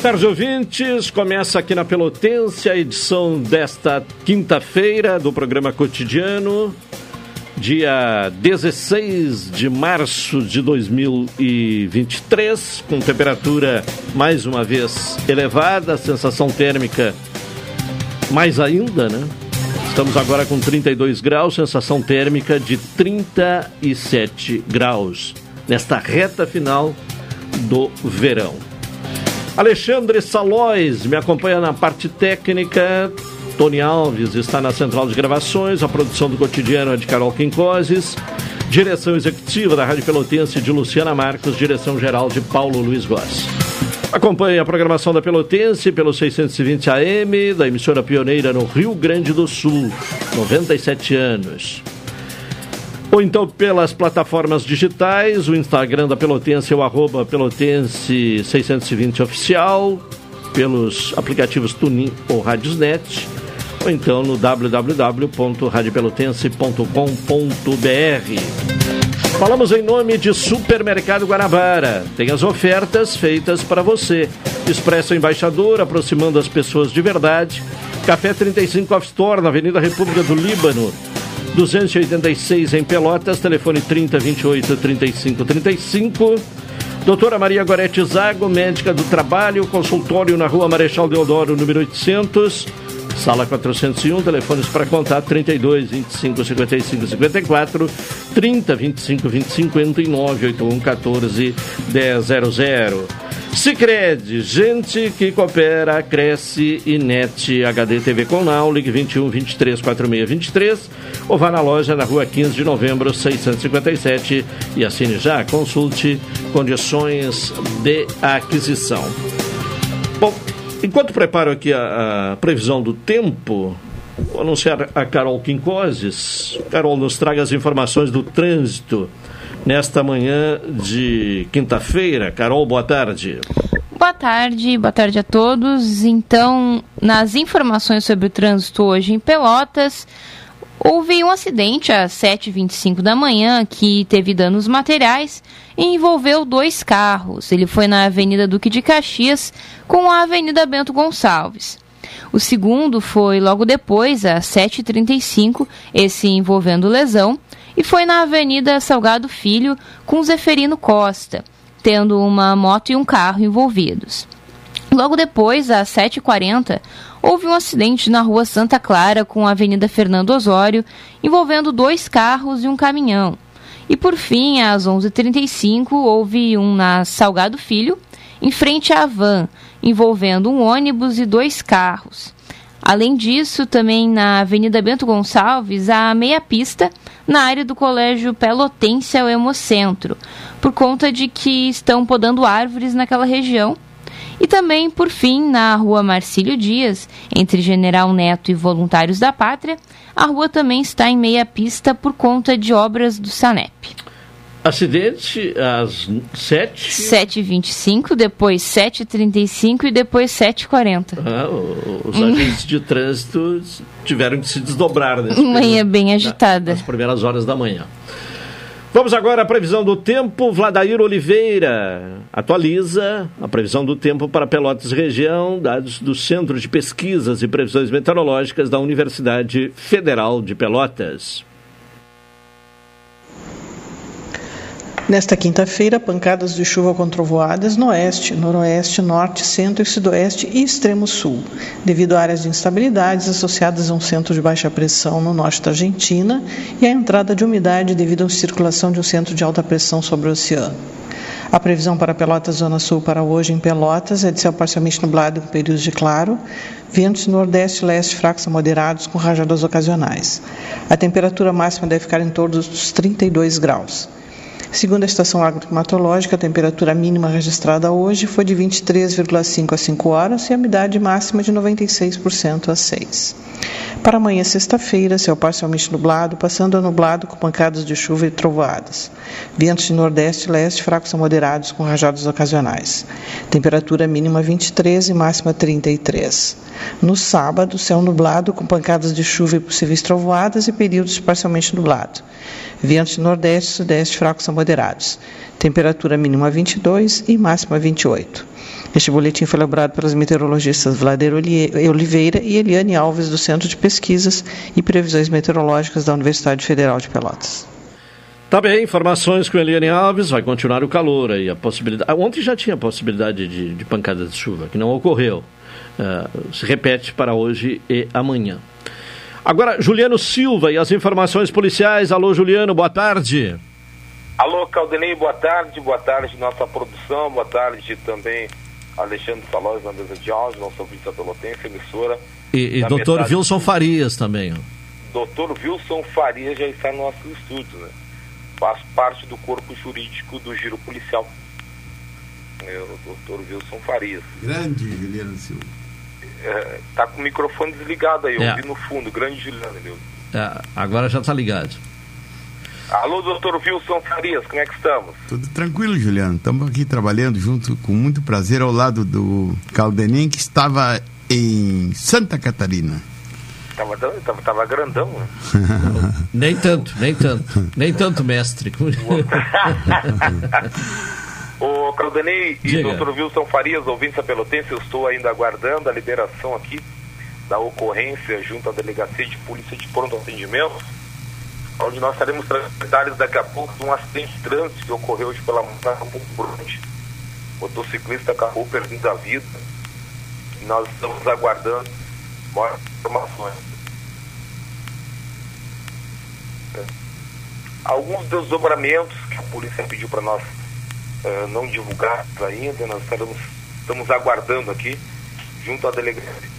Boa tarde, ouvintes. Começa aqui na Pelotense a edição desta quinta-feira do programa Cotidiano, dia 16 de março de 2023, com temperatura mais uma vez elevada, sensação térmica mais ainda, né? Estamos agora com 32 graus, sensação térmica de 37 graus, nesta reta final do verão. Alexandre Salóis me acompanha na parte técnica. Tony Alves está na central de gravações. A produção do cotidiano é de Carol Quincoses. Direção executiva da Rádio Pelotense de Luciana Marcos. Direção geral de Paulo Luiz Goss. Acompanhe a programação da Pelotense pelo 620 AM, da emissora pioneira no Rio Grande do Sul. 97 anos ou então pelas plataformas digitais, o Instagram da Pelotense é o arroba Pelotense620 Oficial, pelos aplicativos Tunin ou Radiosnet, ou então no www.radiopelotense.com.br. Falamos em nome de Supermercado Guanabara. Tem as ofertas feitas para você. Expresso Embaixador, aproximando as pessoas de verdade. Café 35 Off Store, na Avenida República do Líbano. 286 em Pelotas, telefone 30 28 35 35. Doutora Maria Gorete Zago, médica do trabalho, consultório na rua Marechal Deodoro, número 800, sala 401, telefones para contato 32 25 55 54, 30 25 20 59, 81 14 100. Sicredi, gente que coopera, cresce e net HD TV com Now, ligue 21 23 46 23 ou vá na loja na rua 15 de novembro 657 e assine já, consulte condições de aquisição. Bom, enquanto preparo aqui a, a previsão do tempo, vou anunciar a Carol Quincoses. Carol nos traga as informações do trânsito nesta manhã de quinta-feira. Carol, boa tarde. Boa tarde, boa tarde a todos. Então, nas informações sobre o trânsito hoje em Pelotas, houve um acidente às 7h25 da manhã que teve danos materiais e envolveu dois carros. Ele foi na Avenida Duque de Caxias com a Avenida Bento Gonçalves. O segundo foi logo depois, às 7h35, esse envolvendo lesão, e foi na Avenida Salgado Filho com Zeferino Costa, tendo uma moto e um carro envolvidos. Logo depois, às 7h40, houve um acidente na rua Santa Clara com a Avenida Fernando Osório, envolvendo dois carros e um caminhão. E por fim, às 11h35, houve um na Salgado Filho, em frente à van, envolvendo um ônibus e dois carros. Além disso, também na Avenida Bento Gonçalves, há meia pista na área do Colégio Pelotense ao Hemocentro, por conta de que estão podando árvores naquela região. E também, por fim, na rua Marcílio Dias, entre General Neto e Voluntários da Pátria, a rua também está em meia pista por conta de obras do SANEP. Acidente às 7 7h25, depois 7h35 e depois 7h40. Ah, os agentes de trânsito tiveram que se desdobrar nesse Manhã bem agitada. Nas primeiras horas da manhã. Vamos agora à previsão do tempo. Vladair Oliveira atualiza a previsão do tempo para Pelotas região, dados do Centro de Pesquisas e Previsões Meteorológicas da Universidade Federal de Pelotas. Nesta quinta-feira, pancadas de chuva com no oeste, noroeste, norte, centro e sudoeste e extremo sul, devido a áreas de instabilidades associadas a um centro de baixa pressão no norte da Argentina e à entrada de umidade devido à circulação de um centro de alta pressão sobre o oceano. A previsão para Pelotas Zona Sul para hoje em Pelotas é de céu parcialmente nublado com períodos de claro, ventos nordeste e leste fracos a moderados com rajadas ocasionais. A temperatura máxima deve ficar em torno dos 32 graus. Segundo a estação agroclimatológica, a temperatura mínima registrada hoje foi de 23,5 a 5 horas e a umidade máxima de 96% a 6. Para amanhã, sexta-feira, céu parcialmente nublado, passando a nublado com pancadas de chuva e trovoadas. Ventos de nordeste e leste fracos a moderados com rajados ocasionais. Temperatura mínima 23 e máxima 33. No sábado, céu nublado com pancadas de chuva e possíveis trovoadas e períodos parcialmente nublado. Ventos de nordeste e sudeste fracos a moderados. Temperatura mínima 22 e máxima 28. Este boletim foi elaborado pelas meteorologistas Vlader Oliveira e Eliane Alves, do Centro de Pesquisas e Previsões Meteorológicas da Universidade Federal de Pelotas. Tá bem, informações com Eliane Alves, vai continuar o calor aí, a possibilidade... Ontem já tinha possibilidade de, de pancada de chuva, que não ocorreu. Uh, se repete para hoje e amanhã. Agora, Juliano Silva e as informações policiais. Alô, Juliano, boa tarde. Alô, Caldenei, boa tarde. Boa tarde, nossa produção. Boa tarde também, Alexandre Salós na mesa de áudio, nosso ouvinte da Pelotense, emissora. E, e doutor Wilson do... Farias também. Doutor Wilson Farias já está no nosso estúdio, né? Faz parte do corpo jurídico do Giro Policial. É, o doutor Wilson Farias. Grande Juliano Silva é, tá com o microfone desligado aí, eu é. ouvi no fundo, grande Juliano, meu. É, agora já está ligado. Alô, doutor Wilson Farias, como é que estamos? Tudo tranquilo, Juliano. Estamos aqui trabalhando junto com muito prazer ao lado do Caldenim, que estava em Santa Catarina. Tava, tava, tava grandão, né? nem tanto, nem tanto. Nem tanto, mestre. O Caldanei e o Dr. Wilson Farias, ouvintes da Pelotense, eu estou ainda aguardando a liberação aqui da ocorrência junto à Delegacia de Polícia de Pronto Atendimento, onde nós teremos detalhes daqui a pouco de um acidente de trânsito que ocorreu hoje pela manhã no Bronte. O motociclista acabou perdendo a vida. E nós estamos aguardando maiores informações. Alguns desdobramentos que a polícia pediu para nós uh, não divulgados ainda, nós estaremos, estamos aguardando aqui, junto à delegacia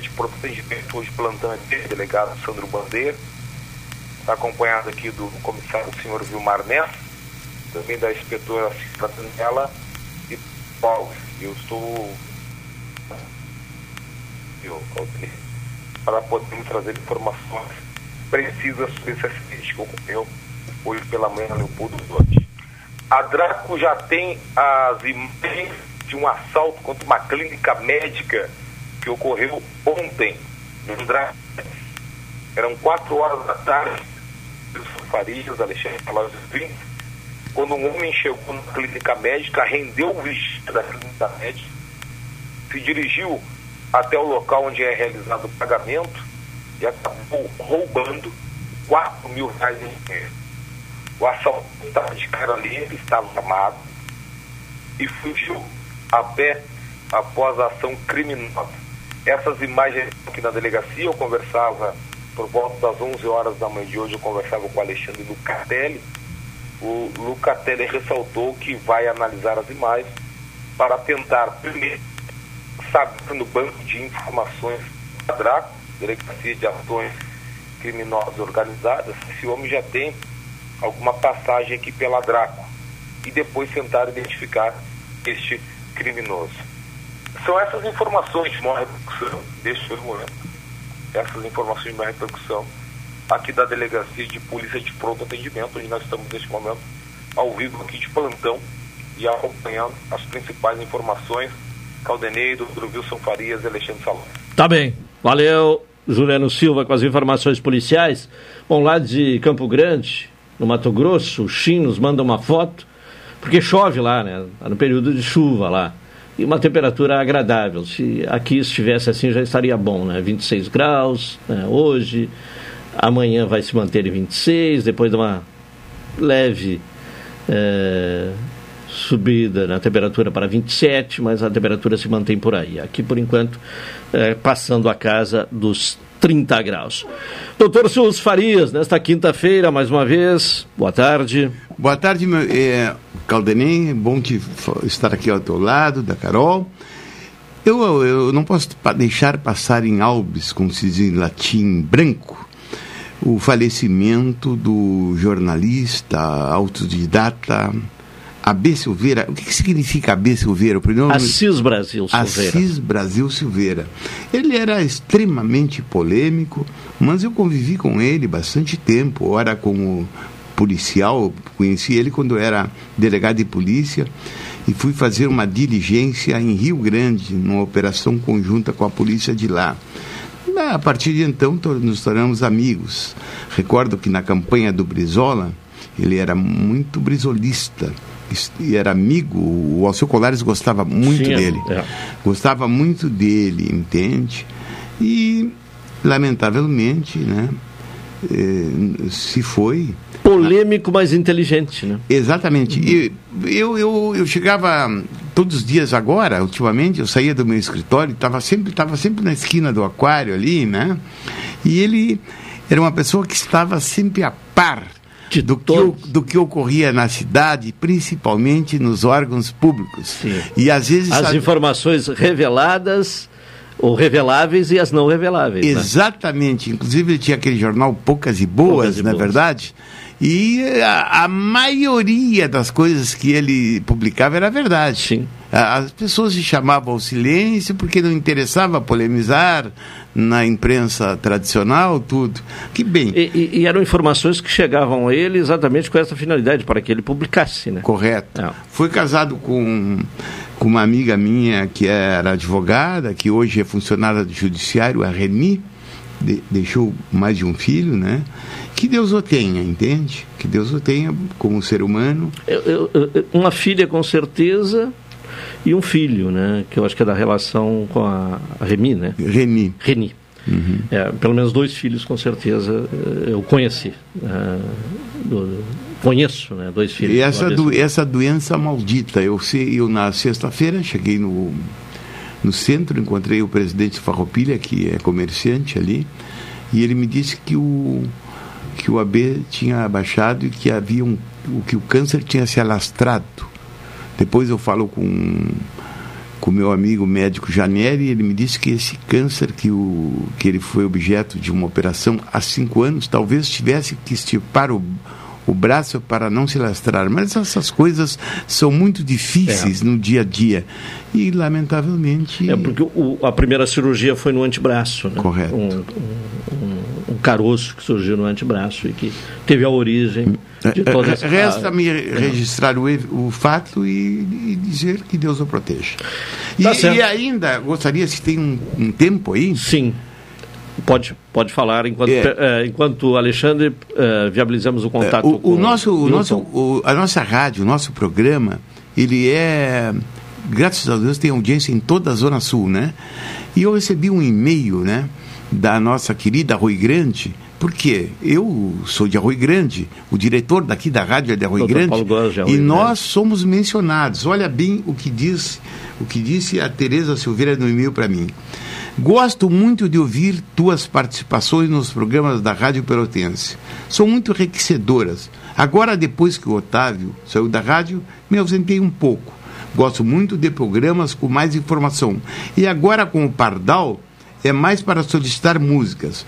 de procedimento, hoje plantão aqui, delegado Sandro Bandeira, está acompanhado aqui do comissário senhor Vilmar Ness, também da inspetora Cifra Daniela e Paulo. Eu estou eu, para poder trazer informações precisas sobre esse acidente que ocorreu hoje pela manhã na Leopoldo Duarte. A Draco já tem as imagens de um assalto contra uma clínica médica que ocorreu ontem no Draco. Eram quatro horas da tarde, Farias, Alexandre Palácio Vins, quando um homem chegou na clínica médica, rendeu o vestido da clínica médica, se dirigiu até o local onde é realizado o pagamento e acabou roubando 4 mil reais em dinheiro. O assaltante estava de cara limpa, estava armado e fugiu a pé após a ação criminosa. Essas imagens aqui na delegacia, eu conversava por volta das 11 horas da manhã de hoje, eu conversava com o Alexandre Lucatelli. O Lucatelli ressaltou que vai analisar as imagens para tentar, primeiro, saber no banco de informações da DRACO, Delegacia de Ações Criminosas Organizadas, se esse homem já tem alguma passagem aqui pela DRACO e depois tentar identificar este criminoso. São essas informações de maior repercussão, deste momento, essas informações de repercussão aqui da Delegacia de Polícia de Pronto Atendimento, onde nós estamos neste momento ao vivo aqui de plantão e acompanhando as principais informações. Caldenei, doutor Wilson Farias e Alexandre Salão. Tá bem. Valeu, Juliano Silva, com as informações policiais. Bom, lá de Campo Grande, no Mato Grosso, o Chim nos manda uma foto, porque chove lá, né? Está no período de chuva lá. E uma temperatura agradável. Se aqui estivesse assim, já estaria bom, né? 26 graus né? hoje, amanhã vai se manter em 26, depois de uma leve é, subida na temperatura para 27, mas a temperatura se mantém por aí. Aqui, por enquanto, é, passando a casa dos 30 graus. Doutor Sus Farias, nesta quinta-feira, mais uma vez, boa tarde. Boa tarde, meu, é, Caldenem, bom te estar aqui ao teu lado, da Carol. Eu, eu não posso deixar passar em Albes, como se diz em latim, branco, o falecimento do jornalista autodidata AB Silveira. O que, que significa AB Silveira? O primeiro Assis Brasil Silveira. Assis Brasil Silveira. Ele era extremamente polêmico, mas eu convivi com ele bastante tempo, ora como policial, conheci ele quando era delegado de polícia e fui fazer uma diligência em Rio Grande, numa operação conjunta com a polícia de lá. A partir de então nos tornamos amigos. Recordo que na campanha do Brizola, ele era muito brisolista e era amigo, o Alceu Colares gostava muito Sim, dele. É. Gostava muito dele, entende? E, lamentavelmente, né, eh, se foi. Polêmico, mas inteligente, né? Exatamente. E eu, eu, eu chegava todos os dias agora, ultimamente, eu saía do meu escritório, estava sempre, tava sempre na esquina do aquário ali, né? E ele era uma pessoa que estava sempre a par do que, do que ocorria na cidade, principalmente nos órgãos públicos. Sim. E às vezes as informações reveladas ou reveláveis e as não reveláveis. Né? Exatamente. Né? Inclusive ele tinha aquele jornal Poucas e Boas, não é verdade? E a, a, maioria das coisas que ele publicava era verdade. Sim. As pessoas se chamavam ao silêncio porque não interessava polemizar na imprensa tradicional, tudo. Que bem. E, e, eram informações que chegavam a ele exatamente com essa finalidade, para que ele publicasse, né? Correto. É. Fui casado com, com uma amiga minha que era advogada, que hoje é funcionária do judiciário, a Reni, de, deixou mais de um filho, né? Que Deus o tenha, entende? Que Deus o tenha como ser humano. Eu, eu, uma filha, com certeza, e um filho, né? Que eu acho que é da relação com a, a Remi, né? Reni. Reni. Uhum. É, pelo menos dois filhos, com certeza, eh, eu conheci. Uh, do, conheço, né? Dois filhos. E essa, do, essa doença maldita, eu, sei, eu na sexta-feira cheguei no, no centro, encontrei o presidente Farroupilha, que é comerciante ali, e ele me disse que o que o AB tinha abaixado e que havia um, que o câncer tinha se alastrado depois eu falo com com meu amigo médico Janeri, ele me disse que esse câncer que, o, que ele foi objeto de uma operação há cinco anos, talvez tivesse que estipar o, o braço para não se lastrar. Mas essas coisas são muito difíceis é. no dia a dia. E, lamentavelmente. É porque o, a primeira cirurgia foi no antebraço. Né? Correto. Um, um, um, caroço que surgiu no antebraço e que teve a origem de é, toda essa. Resta-me é. registrar o, o fato e, e, dizer que Deus o proteja. Tá e, e, ainda, gostaria, se tem um, um tempo aí. Sim. Pode, pode falar enquanto, é. uh, enquanto Alexandre uh, viabilizamos o contato. o, o nosso, o nosso, o, a nossa rádio, o nosso programa, ele é, graças a Deus, tem audiência em toda a Zona Sul, né? E eu recebi um e-mail, né, da nossa querida Rui Grande, porque eu sou de Arroio Grande, o diretor daqui da rádio é de Arroio Grande, de Arroio e nós somos mencionados. Olha bem o que diz, o que disse a Tereza Silveira no e-mail para mim. Gosto muito de ouvir tuas participações nos programas da Rádio Pelotense. São muito enriquecedoras. Agora, depois que o Otávio saiu da rádio, me ausentei um pouco. Gosto muito de programas com mais informação. E agora com o Pardal, é mais para solicitar músicas.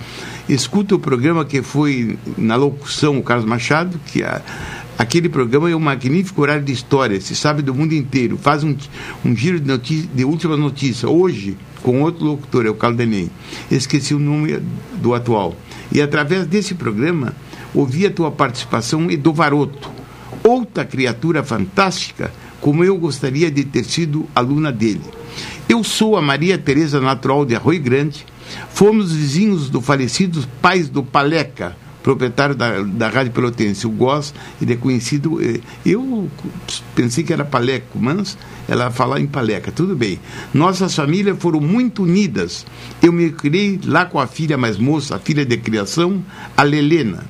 Escuta o programa que foi na locução o Carlos Machado, que a, aquele programa é um magnífico horário de história, se sabe do mundo inteiro. Faz um, um giro de, notícia, de última notícia. Hoje, com outro locutor, é o Caldenei. Esqueci o nome do atual. E através desse programa, ouvi a tua participação e do Varoto. Outra criatura fantástica, como eu gostaria de ter sido aluna dele. Eu sou a Maria Tereza Natural de Arroio Grande. Fomos vizinhos do falecido pais do Paleca, proprietário da, da Rádio Pelotense. O Goss, ele é conhecido. Eh, eu pensei que era Paleco, mas ela fala em Paleca. Tudo bem. Nossas famílias foram muito unidas. Eu me criei lá com a filha mais moça, a filha de criação, a Lelena.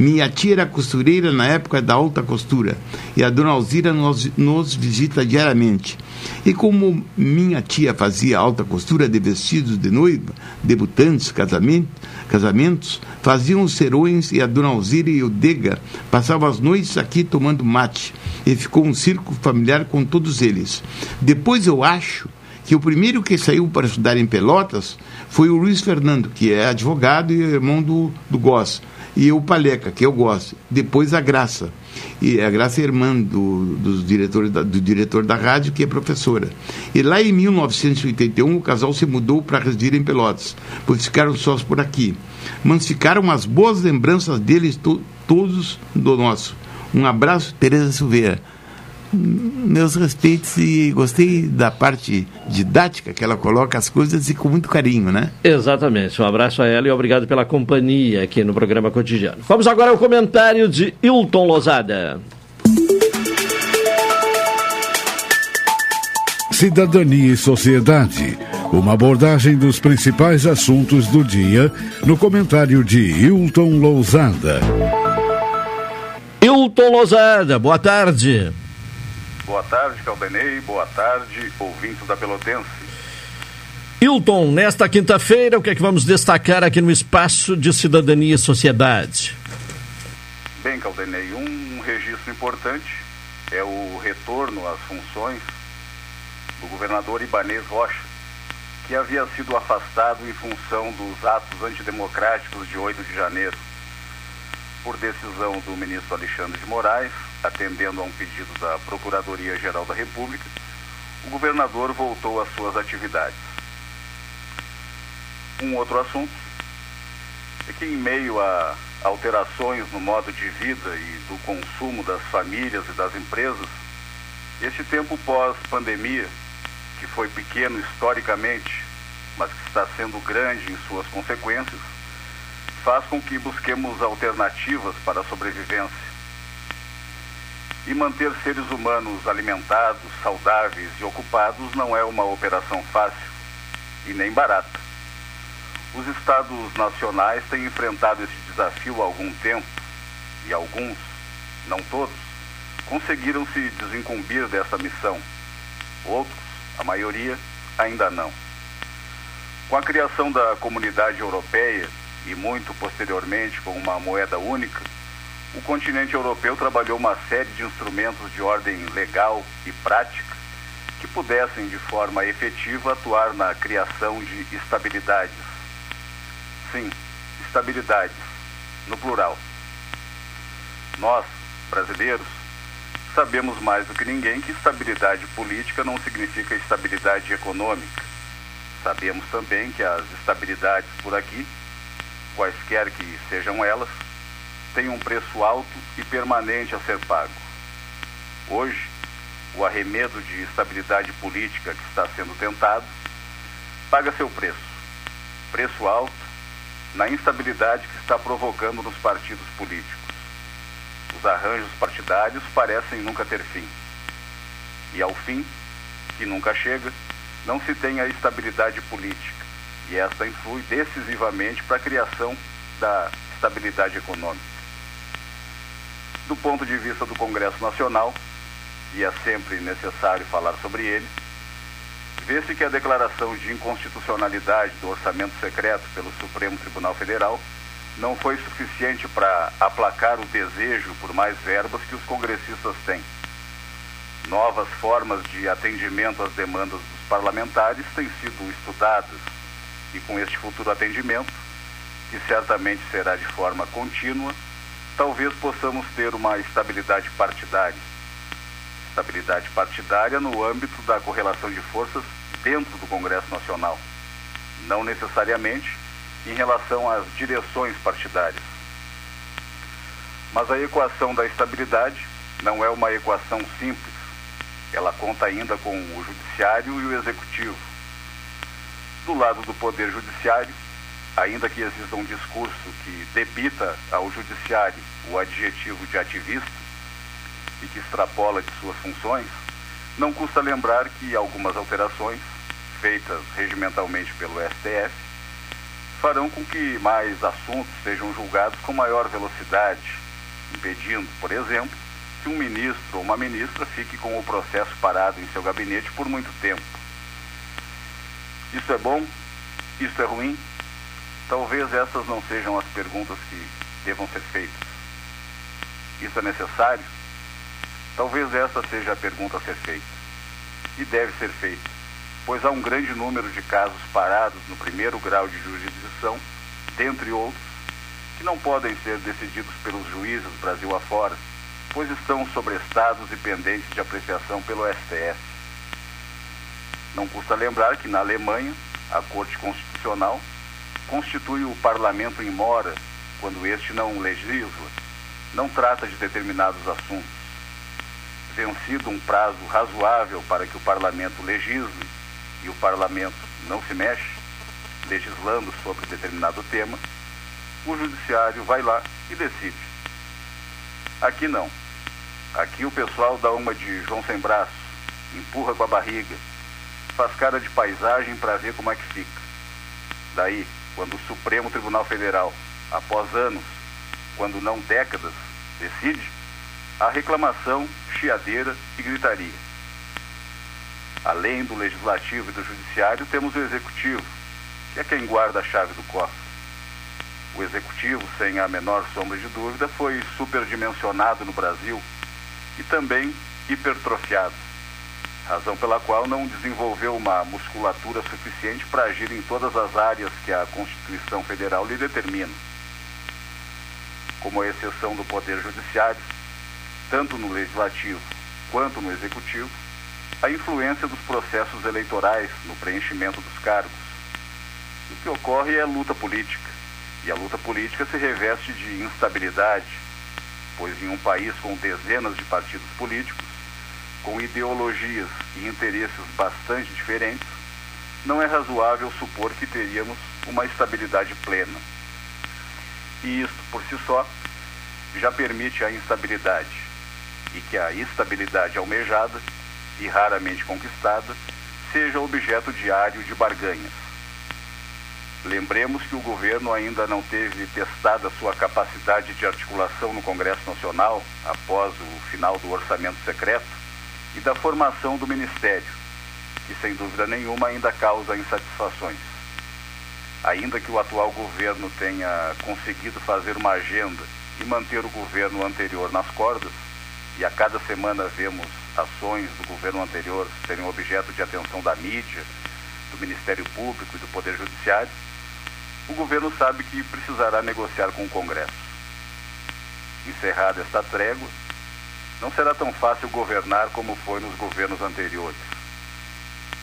Minha tia era costureira na época da alta costura e a dona Alzira nos, nos visita diariamente. E como minha tia fazia alta costura de vestidos de noiva, debutantes, casamento, casamentos, faziam os serões e a dona Alzira e o Dega passavam as noites aqui tomando mate. E ficou um círculo familiar com todos eles. Depois eu acho que o primeiro que saiu para estudar em Pelotas foi o Luiz Fernando, que é advogado e irmão do, do Goss e o Paleca, que eu gosto. Depois a Graça. E a Graça é irmã do, do, diretor da, do diretor da rádio, que é professora. E lá em 1981, o casal se mudou para residir em Pelotas, pois ficaram sós por aqui. Mas ficaram as boas lembranças deles to, todos do nosso. Um abraço, Tereza Silveira meus respeitos e gostei da parte didática que ela coloca as coisas e com muito carinho, né? Exatamente. Um abraço a ela e obrigado pela companhia aqui no programa cotidiano. Vamos agora ao comentário de Hilton Lozada. Cidadania e Sociedade. Uma abordagem dos principais assuntos do dia no comentário de Hilton Lousada. Hilton Lousada, boa tarde. Boa tarde, Caldenei. Boa tarde, ouvintes da Pelotense. Hilton, nesta quinta-feira, o que é que vamos destacar aqui no Espaço de Cidadania e Sociedade? Bem, Caldenei, um registro importante é o retorno às funções do governador Ibanês Rocha, que havia sido afastado em função dos atos antidemocráticos de 8 de janeiro por decisão do ministro Alexandre de Moraes, atendendo a um pedido da Procuradoria-Geral da República, o governador voltou às suas atividades. Um outro assunto é que, em meio a alterações no modo de vida e do consumo das famílias e das empresas, este tempo pós-pandemia, que foi pequeno historicamente, mas que está sendo grande em suas consequências, faz com que busquemos alternativas para a sobrevivência. E manter seres humanos alimentados, saudáveis e ocupados não é uma operação fácil e nem barata. Os estados nacionais têm enfrentado esse desafio há algum tempo e alguns, não todos, conseguiram se desincumbir dessa missão. Outros, a maioria, ainda não. Com a criação da comunidade europeia e muito posteriormente com uma moeda única, o continente europeu trabalhou uma série de instrumentos de ordem legal e prática que pudessem, de forma efetiva, atuar na criação de estabilidades. Sim, estabilidades, no plural. Nós, brasileiros, sabemos mais do que ninguém que estabilidade política não significa estabilidade econômica. Sabemos também que as estabilidades por aqui quaisquer que sejam elas, têm um preço alto e permanente a ser pago. Hoje, o arremedo de estabilidade política que está sendo tentado paga seu preço. Preço alto na instabilidade que está provocando nos partidos políticos. Os arranjos partidários parecem nunca ter fim. E ao fim, que nunca chega, não se tem a estabilidade política e esta influi decisivamente para a criação da estabilidade econômica. Do ponto de vista do Congresso Nacional, e é sempre necessário falar sobre ele, vê-se que a declaração de inconstitucionalidade do orçamento secreto pelo Supremo Tribunal Federal não foi suficiente para aplacar o desejo por mais verbas que os congressistas têm. novas formas de atendimento às demandas dos parlamentares têm sido estudadas e com este futuro atendimento, que certamente será de forma contínua, talvez possamos ter uma estabilidade partidária. Estabilidade partidária no âmbito da correlação de forças dentro do Congresso Nacional, não necessariamente em relação às direções partidárias. Mas a equação da estabilidade não é uma equação simples. Ela conta ainda com o judiciário e o executivo. Do lado do poder judiciário, ainda que exista um discurso que debita ao judiciário o adjetivo de ativista e que extrapola de suas funções, não custa lembrar que algumas alterações, feitas regimentalmente pelo STF, farão com que mais assuntos sejam julgados com maior velocidade, impedindo, por exemplo, que um ministro ou uma ministra fique com o processo parado em seu gabinete por muito tempo. Isso é bom? Isso é ruim? Talvez essas não sejam as perguntas que devam ser feitas. Isso é necessário? Talvez essa seja a pergunta a ser feita. E deve ser feita, pois há um grande número de casos parados no primeiro grau de jurisdição, dentre outros, que não podem ser decididos pelos juízes Brasil afora, pois estão sobrestados e pendentes de apreciação pelo STF. Não custa lembrar que na Alemanha, a Corte Constitucional constitui o parlamento em mora quando este não legisla, não trata de determinados assuntos. Vencido um prazo razoável para que o parlamento legisle e o parlamento não se mexe, legislando sobre determinado tema, o judiciário vai lá e decide. Aqui não. Aqui o pessoal dá uma de João sem braço, empurra com a barriga, faz cara de paisagem para ver como é que fica. Daí, quando o Supremo Tribunal Federal, após anos, quando não décadas, decide, a reclamação, chiadeira e gritaria. Além do legislativo e do judiciário, temos o executivo, que é quem guarda a chave do cofre. O executivo, sem a menor sombra de dúvida, foi superdimensionado no Brasil e também hipertrofiado razão pela qual não desenvolveu uma musculatura suficiente para agir em todas as áreas que a Constituição Federal lhe determina. Como a exceção do Poder Judiciário, tanto no Legislativo quanto no Executivo, a influência dos processos eleitorais no preenchimento dos cargos. O que ocorre é luta política, e a luta política se reveste de instabilidade, pois em um país com dezenas de partidos políticos, com ideologias e interesses bastante diferentes, não é razoável supor que teríamos uma estabilidade plena. E isto, por si só, já permite a instabilidade, e que a estabilidade almejada e raramente conquistada seja objeto diário de barganhas. Lembremos que o governo ainda não teve testada sua capacidade de articulação no Congresso Nacional após o final do orçamento secreto e da formação do Ministério, que sem dúvida nenhuma ainda causa insatisfações. Ainda que o atual governo tenha conseguido fazer uma agenda e manter o governo anterior nas cordas, e a cada semana vemos ações do governo anterior serem objeto de atenção da mídia, do Ministério Público e do Poder Judiciário, o governo sabe que precisará negociar com o Congresso. Encerrada esta trégua, não será tão fácil governar como foi nos governos anteriores.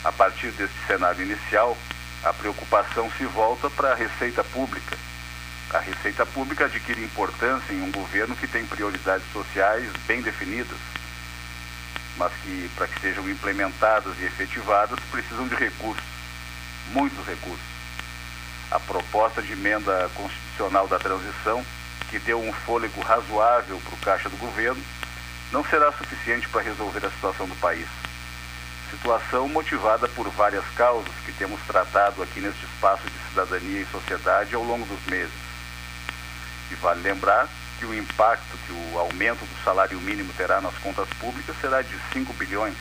A partir deste cenário inicial, a preocupação se volta para a receita pública. A receita pública adquire importância em um governo que tem prioridades sociais bem definidas, mas que, para que sejam implementadas e efetivadas, precisam de recursos, muitos recursos. A proposta de emenda constitucional da transição, que deu um fôlego razoável para o caixa do governo, não será suficiente para resolver a situação do país. Situação motivada por várias causas que temos tratado aqui neste espaço de cidadania e sociedade ao longo dos meses. E vale lembrar que o impacto que o aumento do salário mínimo terá nas contas públicas será de 5 bilhões,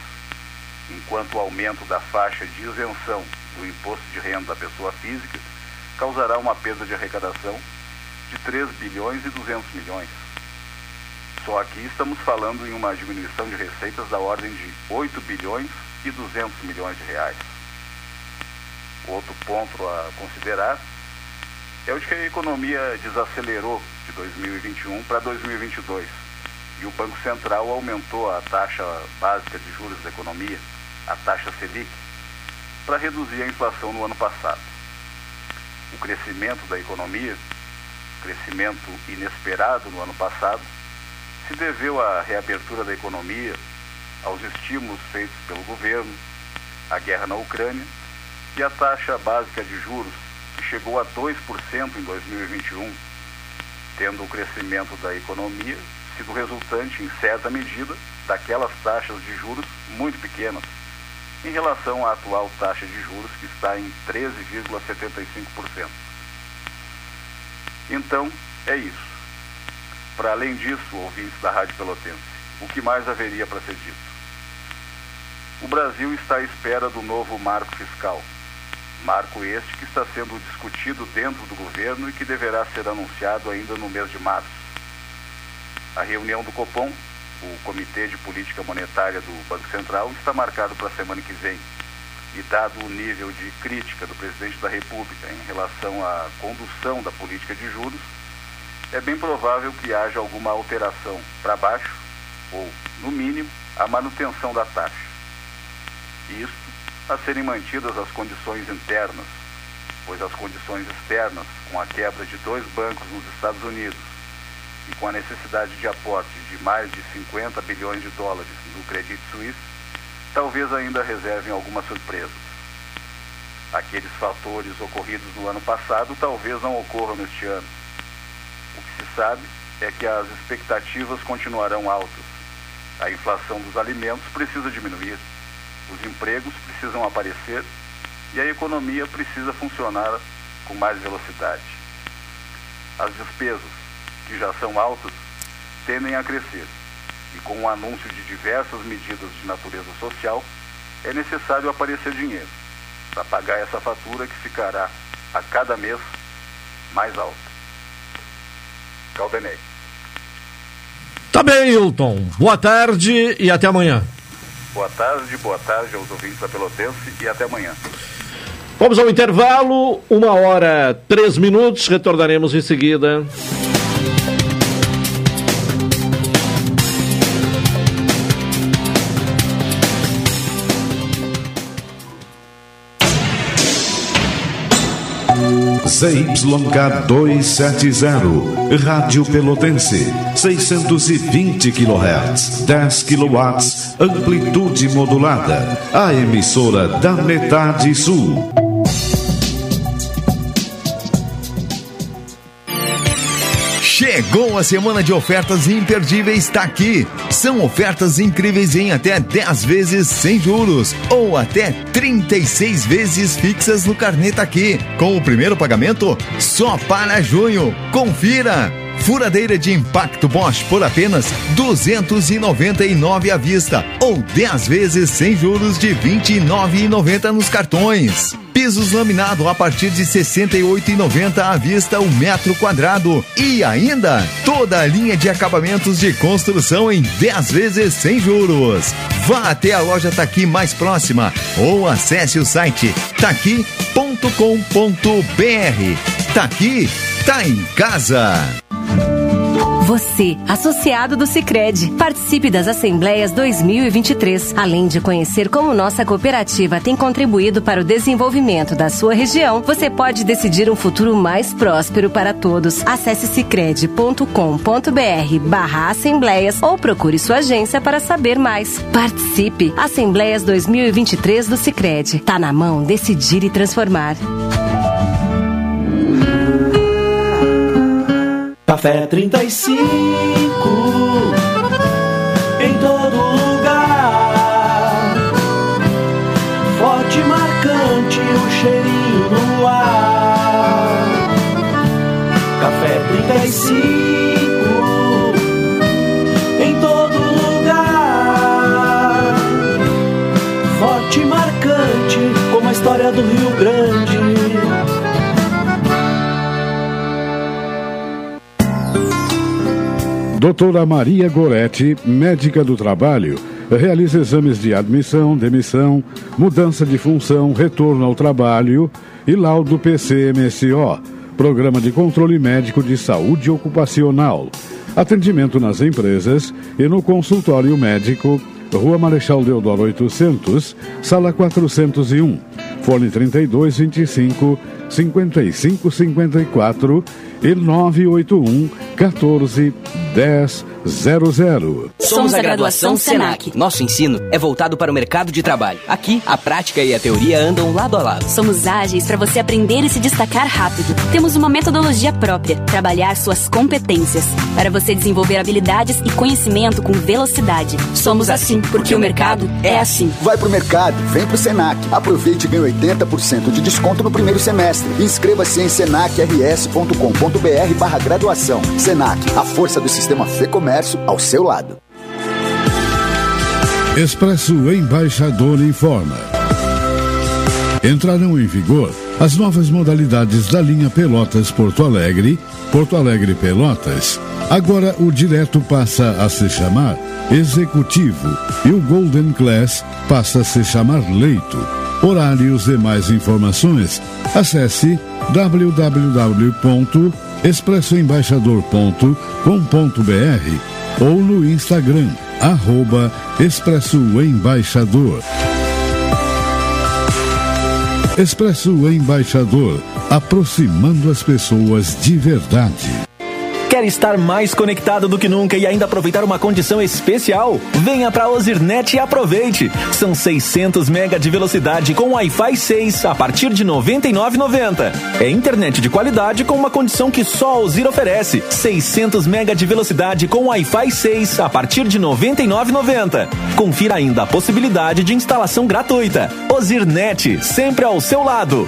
enquanto o aumento da faixa de isenção do imposto de renda da pessoa física causará uma perda de arrecadação de 3 bilhões e 200 milhões Só aqui estamos falando em uma diminuição de receitas da ordem de 8 bilhões e 200 milhões de reais. Outro ponto a considerar é o de que a economia desacelerou de 2021 para 2022 e o Banco Central aumentou a taxa básica de juros da economia, a taxa Selic, para reduzir a inflação no ano passado. O crescimento da economia, crescimento inesperado no ano passado, se deveu à reabertura da economia, aos estímulos feitos pelo governo, à guerra na Ucrânia e à taxa básica de juros, que chegou a 2% em 2021, tendo o crescimento da economia sido resultante, em certa medida, daquelas taxas de juros muito pequenas, em relação à atual taxa de juros, que está em 13,75%. Então, é isso. Para além disso, ouvintes da Rádio Pelotense, o que mais haveria para ser dito? O Brasil está à espera do novo marco fiscal. Marco este que está sendo discutido dentro do governo e que deverá ser anunciado ainda no mês de março. A reunião do Copom, o Comitê de Política Monetária do Banco Central, está marcado para a semana que vem. E dado o nível de crítica do presidente da República em relação à condução da política de juros, é bem provável que haja alguma alteração para baixo, ou, no mínimo, a manutenção da taxa. Isto a serem mantidas as condições internas, pois as condições externas, com a quebra de dois bancos nos Estados Unidos e com a necessidade de aporte de mais de 50 bilhões de dólares no Credit Suisse, talvez ainda reservem algumas surpresas. Aqueles fatores ocorridos no ano passado talvez não ocorram neste ano. Sabe é que as expectativas continuarão altas. A inflação dos alimentos precisa diminuir, os empregos precisam aparecer e a economia precisa funcionar com mais velocidade. As despesas, que já são altas, tendem a crescer. E com o anúncio de diversas medidas de natureza social, é necessário aparecer dinheiro para pagar essa fatura que ficará a cada mês mais alta. Caldenei. Tá bem, Hilton. Boa tarde e até amanhã. Boa tarde, boa tarde aos ouvintes da Pelotense e até amanhã. Vamos ao intervalo, uma hora, três minutos, retornaremos em seguida. ZYK 270, Rádio Pelotense, 620 kHz, 10 kW, amplitude modulada, a emissora da metade sul. Chegou a semana de ofertas imperdíveis, está aqui. São ofertas incríveis em até 10 vezes sem juros ou até 36 vezes fixas no Carneta aqui. Com o primeiro pagamento só para junho. Confira! Furadeira de impacto Bosch por apenas 299 à vista ou 10 vezes sem juros de 29,90 nos cartões. Pisos laminado a partir de 68,90 à vista o metro quadrado. E ainda toda a linha de acabamentos de construção em 10 vezes sem juros. Vá até a loja Taqui mais próxima ou acesse o site taqui.com.br. Taqui tá em casa. Você, associado do Sicredi, participe das Assembleias 2023, além de conhecer como nossa cooperativa tem contribuído para o desenvolvimento da sua região. Você pode decidir um futuro mais próspero para todos. Acesse sicredi.com.br/barra assembleias ou procure sua agência para saber mais. Participe! Assembleias 2023 do Sicredi. Tá na mão decidir e transformar. Café 35 em todo lugar. Forte, marcante, o cheirinho no ar. Café 35 Doutora Maria Goretti, médica do trabalho, realiza exames de admissão, demissão, mudança de função, retorno ao trabalho e laudo PCMSO, Programa de Controle Médico de Saúde Ocupacional. Atendimento nas empresas e no consultório médico, Rua Marechal Deodoro 800, sala 401, fone 3225 5554 e 981 14 10 00. Somos a graduação Senac. Nosso ensino é voltado para o mercado de trabalho. Aqui, a prática e a teoria andam lado a lado. Somos ágeis para você aprender e se destacar rápido. Temos uma metodologia própria, trabalhar suas competências, para você desenvolver habilidades e conhecimento com velocidade. Somos assim, porque o mercado é assim. Vai pro mercado, vem pro Senac. Aproveite e ganhe 80% de desconto no primeiro semestre. Inscreva-se em senacrs.com.br barra graduação. Senac, a força do sistema Fê Comércio ao seu lado. Expresso Embaixador informa. Entrarão em vigor as novas modalidades da linha Pelotas Porto Alegre, Porto Alegre Pelotas. Agora o direto passa a se chamar Executivo e o Golden Class passa a se chamar Leito. Horários e mais informações, acesse www.expressoembaixador.com.br ou no Instagram, arroba Expresso Embaixador. Expresso Embaixador, aproximando as pessoas de verdade. Quer estar mais conectado do que nunca e ainda aproveitar uma condição especial? Venha para Ozirnet e aproveite. São 600 mega de velocidade com Wi-Fi 6 a partir de R$ 99,90. É internet de qualidade com uma condição que só a Ozir oferece. 600 mega de velocidade com Wi-Fi 6 a partir de R$ 99,90. Confira ainda a possibilidade de instalação gratuita. Ozirnet, sempre ao seu lado.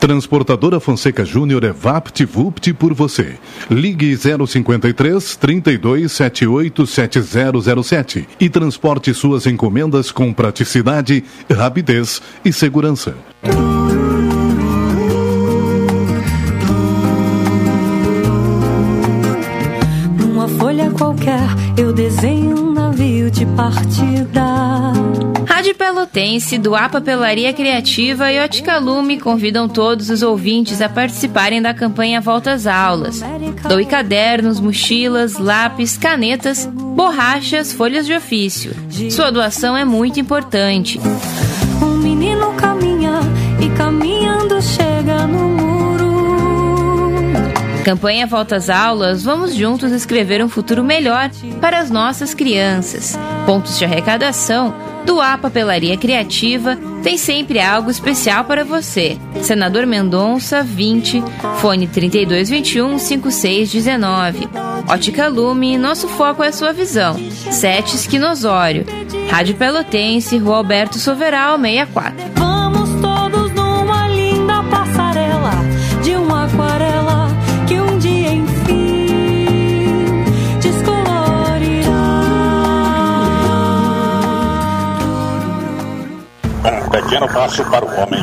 Transportadora Fonseca Júnior é VaptVupt por você. Ligue 053 3278 7007 e transporte suas encomendas com praticidade, rapidez e segurança. Numa folha qualquer, eu desenho um navio de partida. Pelotense, do A Papelaria Criativa e Ótica Lume convidam todos os ouvintes a participarem da campanha Volta às Aulas. Doe cadernos, mochilas, lápis, canetas, borrachas, folhas de ofício. Sua doação é muito importante. Um menino caminha e caminhando chega no muro. Campanha Volta às Aulas, vamos juntos escrever um futuro melhor para as nossas crianças. Pontos de arrecadação do A Papelaria Criativa tem sempre algo especial para você. Senador Mendonça, 20, fone 3221 5619. Ótica Lume, nosso foco é sua visão. Sete Esquinosório. Rádio Pelotense, Rua Alberto Soveral, 64. Pequeno passo para o homem,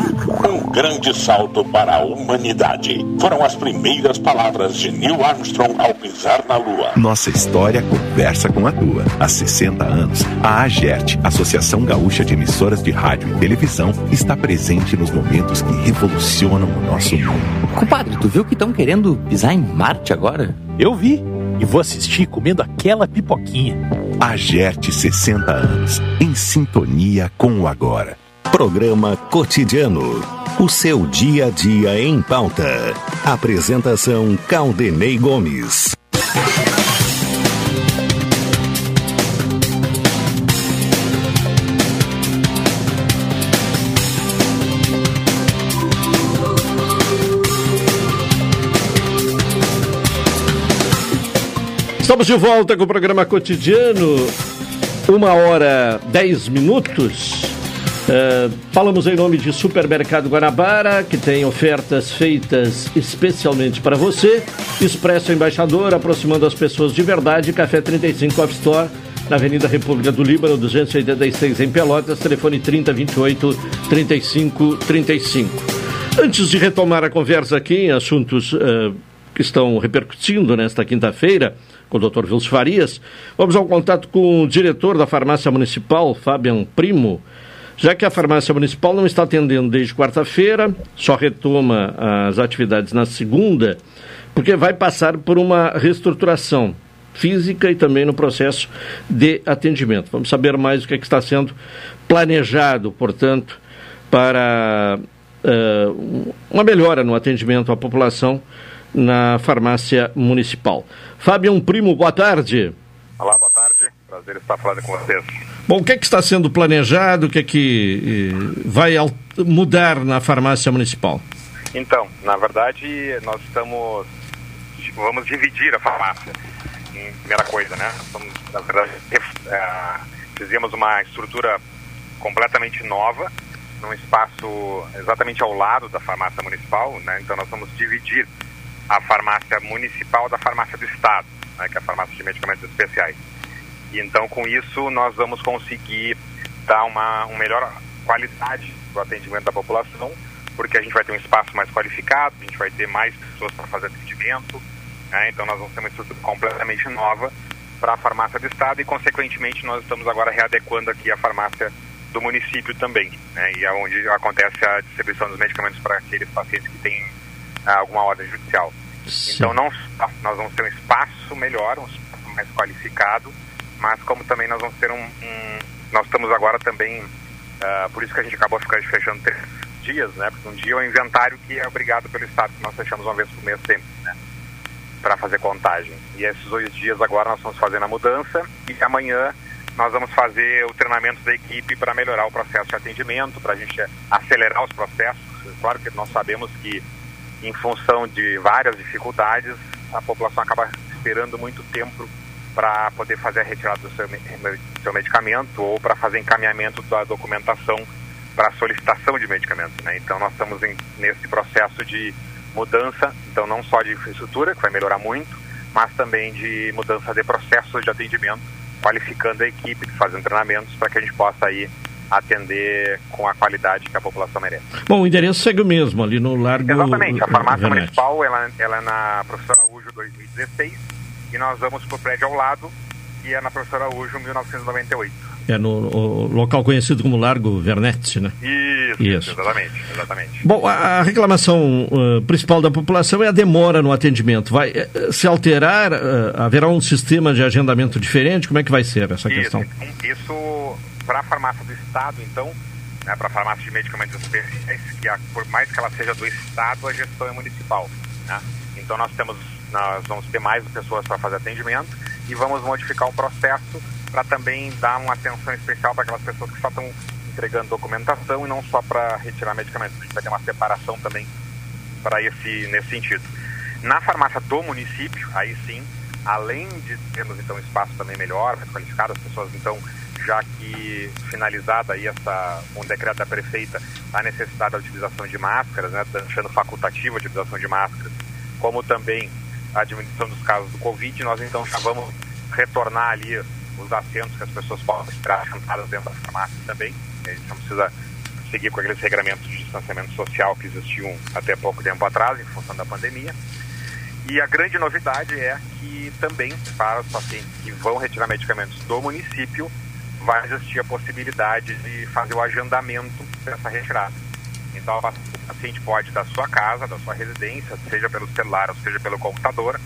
um grande salto para a humanidade. Foram as primeiras palavras de Neil Armstrong ao pisar na Lua. Nossa história conversa com a tua. Há 60 anos, a AGERT, Associação Gaúcha de Emissoras de Rádio e Televisão, está presente nos momentos que revolucionam o nosso mundo. Compadre, tu viu que estão querendo pisar em Marte agora? Eu vi. E vou assistir comendo aquela pipoquinha. AGERT 60 anos, em sintonia com o agora. Programa Cotidiano. O seu dia a dia em pauta. Apresentação Caldenei Gomes. Estamos de volta com o programa cotidiano, uma hora dez minutos. Uh, falamos em nome de Supermercado Guanabara, que tem ofertas feitas especialmente para você. Expresso Embaixador, aproximando as pessoas de verdade. Café 35 Off Store, na Avenida República do Líbano, 286 em Pelotas. Telefone 3028 3535. Antes de retomar a conversa aqui em assuntos uh, que estão repercutindo nesta quinta-feira, com o Dr. Wilson Farias, vamos ao contato com o diretor da farmácia municipal, Fabian Primo, já que a farmácia municipal não está atendendo desde quarta-feira, só retoma as atividades na segunda, porque vai passar por uma reestruturação física e também no processo de atendimento. Vamos saber mais o que, é que está sendo planejado, portanto, para uh, uma melhora no atendimento à população na farmácia municipal. Fábio Primo, boa tarde. Olá, boa. Prazer estar falando com vocês. Bom, o que é que está sendo planejado? O que é que eh, vai mudar na farmácia municipal? Então, na verdade, nós estamos. Vamos dividir a farmácia. Primeira coisa, né? Estamos, na verdade, é, fizemos uma estrutura completamente nova, num espaço exatamente ao lado da farmácia municipal, né? Então, nós vamos dividir a farmácia municipal da farmácia do Estado, né, que é a farmácia de medicamentos especiais. E então, com isso, nós vamos conseguir dar uma, uma melhor qualidade do atendimento da população, porque a gente vai ter um espaço mais qualificado, a gente vai ter mais pessoas para fazer atendimento, né, então nós vamos ter uma estrutura completamente nova para a farmácia do Estado e, consequentemente, nós estamos agora readequando aqui a farmácia do município também, né, e é onde acontece a distribuição dos medicamentos para aqueles pacientes que têm alguma ordem judicial. Sim. Então não nós vamos ter um espaço melhor, um espaço mais qualificado, mas como também nós vamos ter um, um nós estamos agora também uh, por isso que a gente acabou ficando fechando três dias, né? Porque um dia é o inventário que é obrigado pelo estado que nós fechamos uma vez por mês sempre, né? Para fazer contagem. E esses dois dias agora nós vamos fazer a mudança e amanhã nós vamos fazer o treinamento da equipe para melhorar o processo de atendimento, para a gente acelerar os processos. Claro que nós sabemos que em função de várias dificuldades, a população acaba esperando muito tempo para poder fazer a retirada do seu, seu medicamento ou para fazer encaminhamento da documentação para solicitação de medicamento. Né? Então, nós estamos em, nesse processo de mudança, então não só de infraestrutura, que vai melhorar muito, mas também de mudança de processos de atendimento, qualificando a equipe, fazendo treinamentos para que a gente possa aí atender com a qualidade que a população merece. Bom, o endereço segue o mesmo, ali no Largo... Exatamente, a farmácia municipal, ela, ela é na Professora Araújo 2016 e nós vamos para o prédio ao lado, que é na Professora Araújo 1998. É no local conhecido como Largo Vernete, né? Isso, isso. exatamente, exatamente. Bom, a, reclamação uh, principal da população é a demora no atendimento. Vai uh, se alterar? Uh, haverá um sistema de agendamento diferente? Como é que vai ser essa isso, questão? Isso para a farmácia do Estado, então, né, para a farmácia de medicamentos especiais, que a, por mais que ela seja do Estado, a gestão é municipal. Né? Então nós temos, nós vamos ter mais pessoas para fazer atendimento e vamos modificar o processo para também dar uma atenção especial para aquelas pessoas que só estão entregando documentação e não só para retirar medicamentos. A gente vai ter uma separação também para esse nesse sentido. Na farmácia do município, aí sim, além de termos então espaço também melhor, mais qualificado, as pessoas então já que finalizada aí essa, um decreto da prefeita a necessidade da utilização de máscaras, né, deixando facultativa a utilização de máscaras, como também a diminuição dos casos do Covid, nós então já vamos retornar ali os assentos que as pessoas possam esperar sentadas dentro da farmácia também. A gente não precisa seguir com aqueles regramentos de distanciamento social que existiam até pouco tempo atrás, em função da pandemia. E a grande novidade é que também para os pacientes que vão retirar medicamentos do município, vai existir a possibilidade de fazer o agendamento dessa retirada. Então, o paciente pode, da sua casa, da sua residência, seja pelo celular ou seja pelo computador,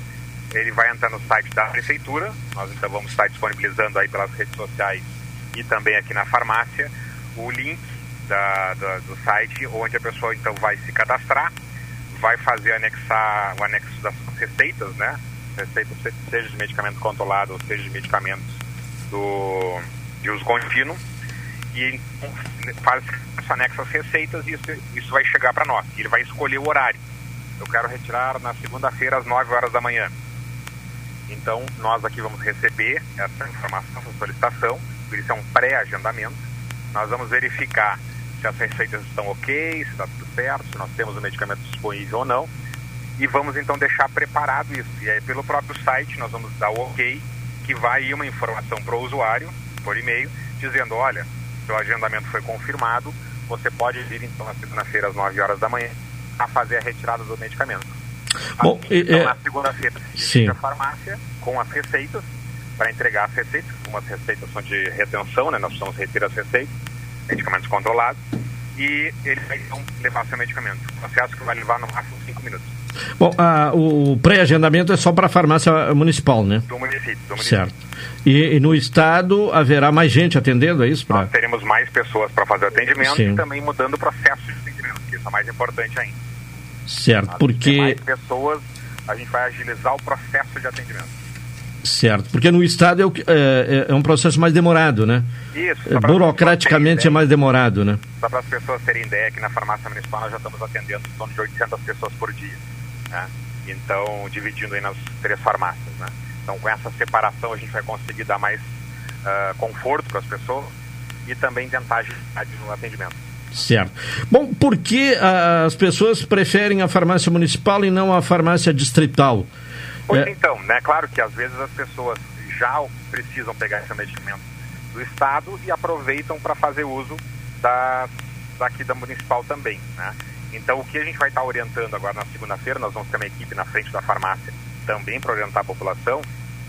ele vai entrar no site da prefeitura, nós então vamos estar disponibilizando aí pelas redes sociais e também aqui na farmácia o link da, da, do site onde a pessoa então vai se cadastrar, vai fazer anexar o anexo das receitas, né? Receitas seja de medicamento controlado ou seja de medicamentos do de uso contínuo. E faz anexa as receitas e isso, isso vai chegar para nós. Ele vai escolher o horário. Eu quero retirar na segunda-feira às 9 horas da manhã. Então, nós aqui vamos receber essa informação, essa solicitação, isso é um pré-agendamento. Nós vamos verificar se as receitas estão ok, se está tudo certo, se nós temos o medicamento disponível ou não. E vamos então deixar preparado isso. E aí, pelo próprio site, nós vamos dar o ok, que vai uma informação para o usuário por e-mail, dizendo, olha, seu agendamento foi confirmado, você pode vir então na segunda-feira às 9 horas da manhã a fazer a retirada do medicamento. Bom, Assim, então, é- na segunda-feira, se Sim. a farmácia com as receitas para entregar as receitas. Algumas receitas são de retenção, né? Nós precisamos retirar as receitas, medicamentos controlados, e ele vai então levar seu medicamento. Processo que vai levar no máximo cinco minutos. Bom, a- o pré-agendamento é só para a farmácia municipal, né? Do município. Do município. Certo. E, e no estado haverá mais gente atendendo, é isso? Pra... Nós teremos mais pessoas para fazer o atendimento Sim. e também mudando o processo de atendimento, que isso é mais importante ainda. Certo, Tem porque mais pessoas, a gente vai agilizar o processo de atendimento. certo, porque no estado é, o é- é- é um processo mais demorado, né? Isso, É, burocraticamente é mais demorado, né? Só para as pessoas terem ideia que na farmácia municipal nós já estamos atendendo em torno de 800 pessoas por dia. Né? Então, dividindo aí nas três farmácias. Né? Então, com essa separação, a gente vai conseguir dar mais ah, conforto para as pessoas e também tentar agilidade no atendimento. Certo. Bom, por que ah, as pessoas preferem a farmácia municipal e não a farmácia distrital? Pois É, então, né? Claro que às vezes as pessoas já precisam pegar esse medicamento do Estado e aproveitam para fazer uso da, daqui da municipal também, né? Então, o que a gente vai estar orientando agora na segunda-feira, nós vamos ter uma equipe na frente da farmácia também para orientar a população,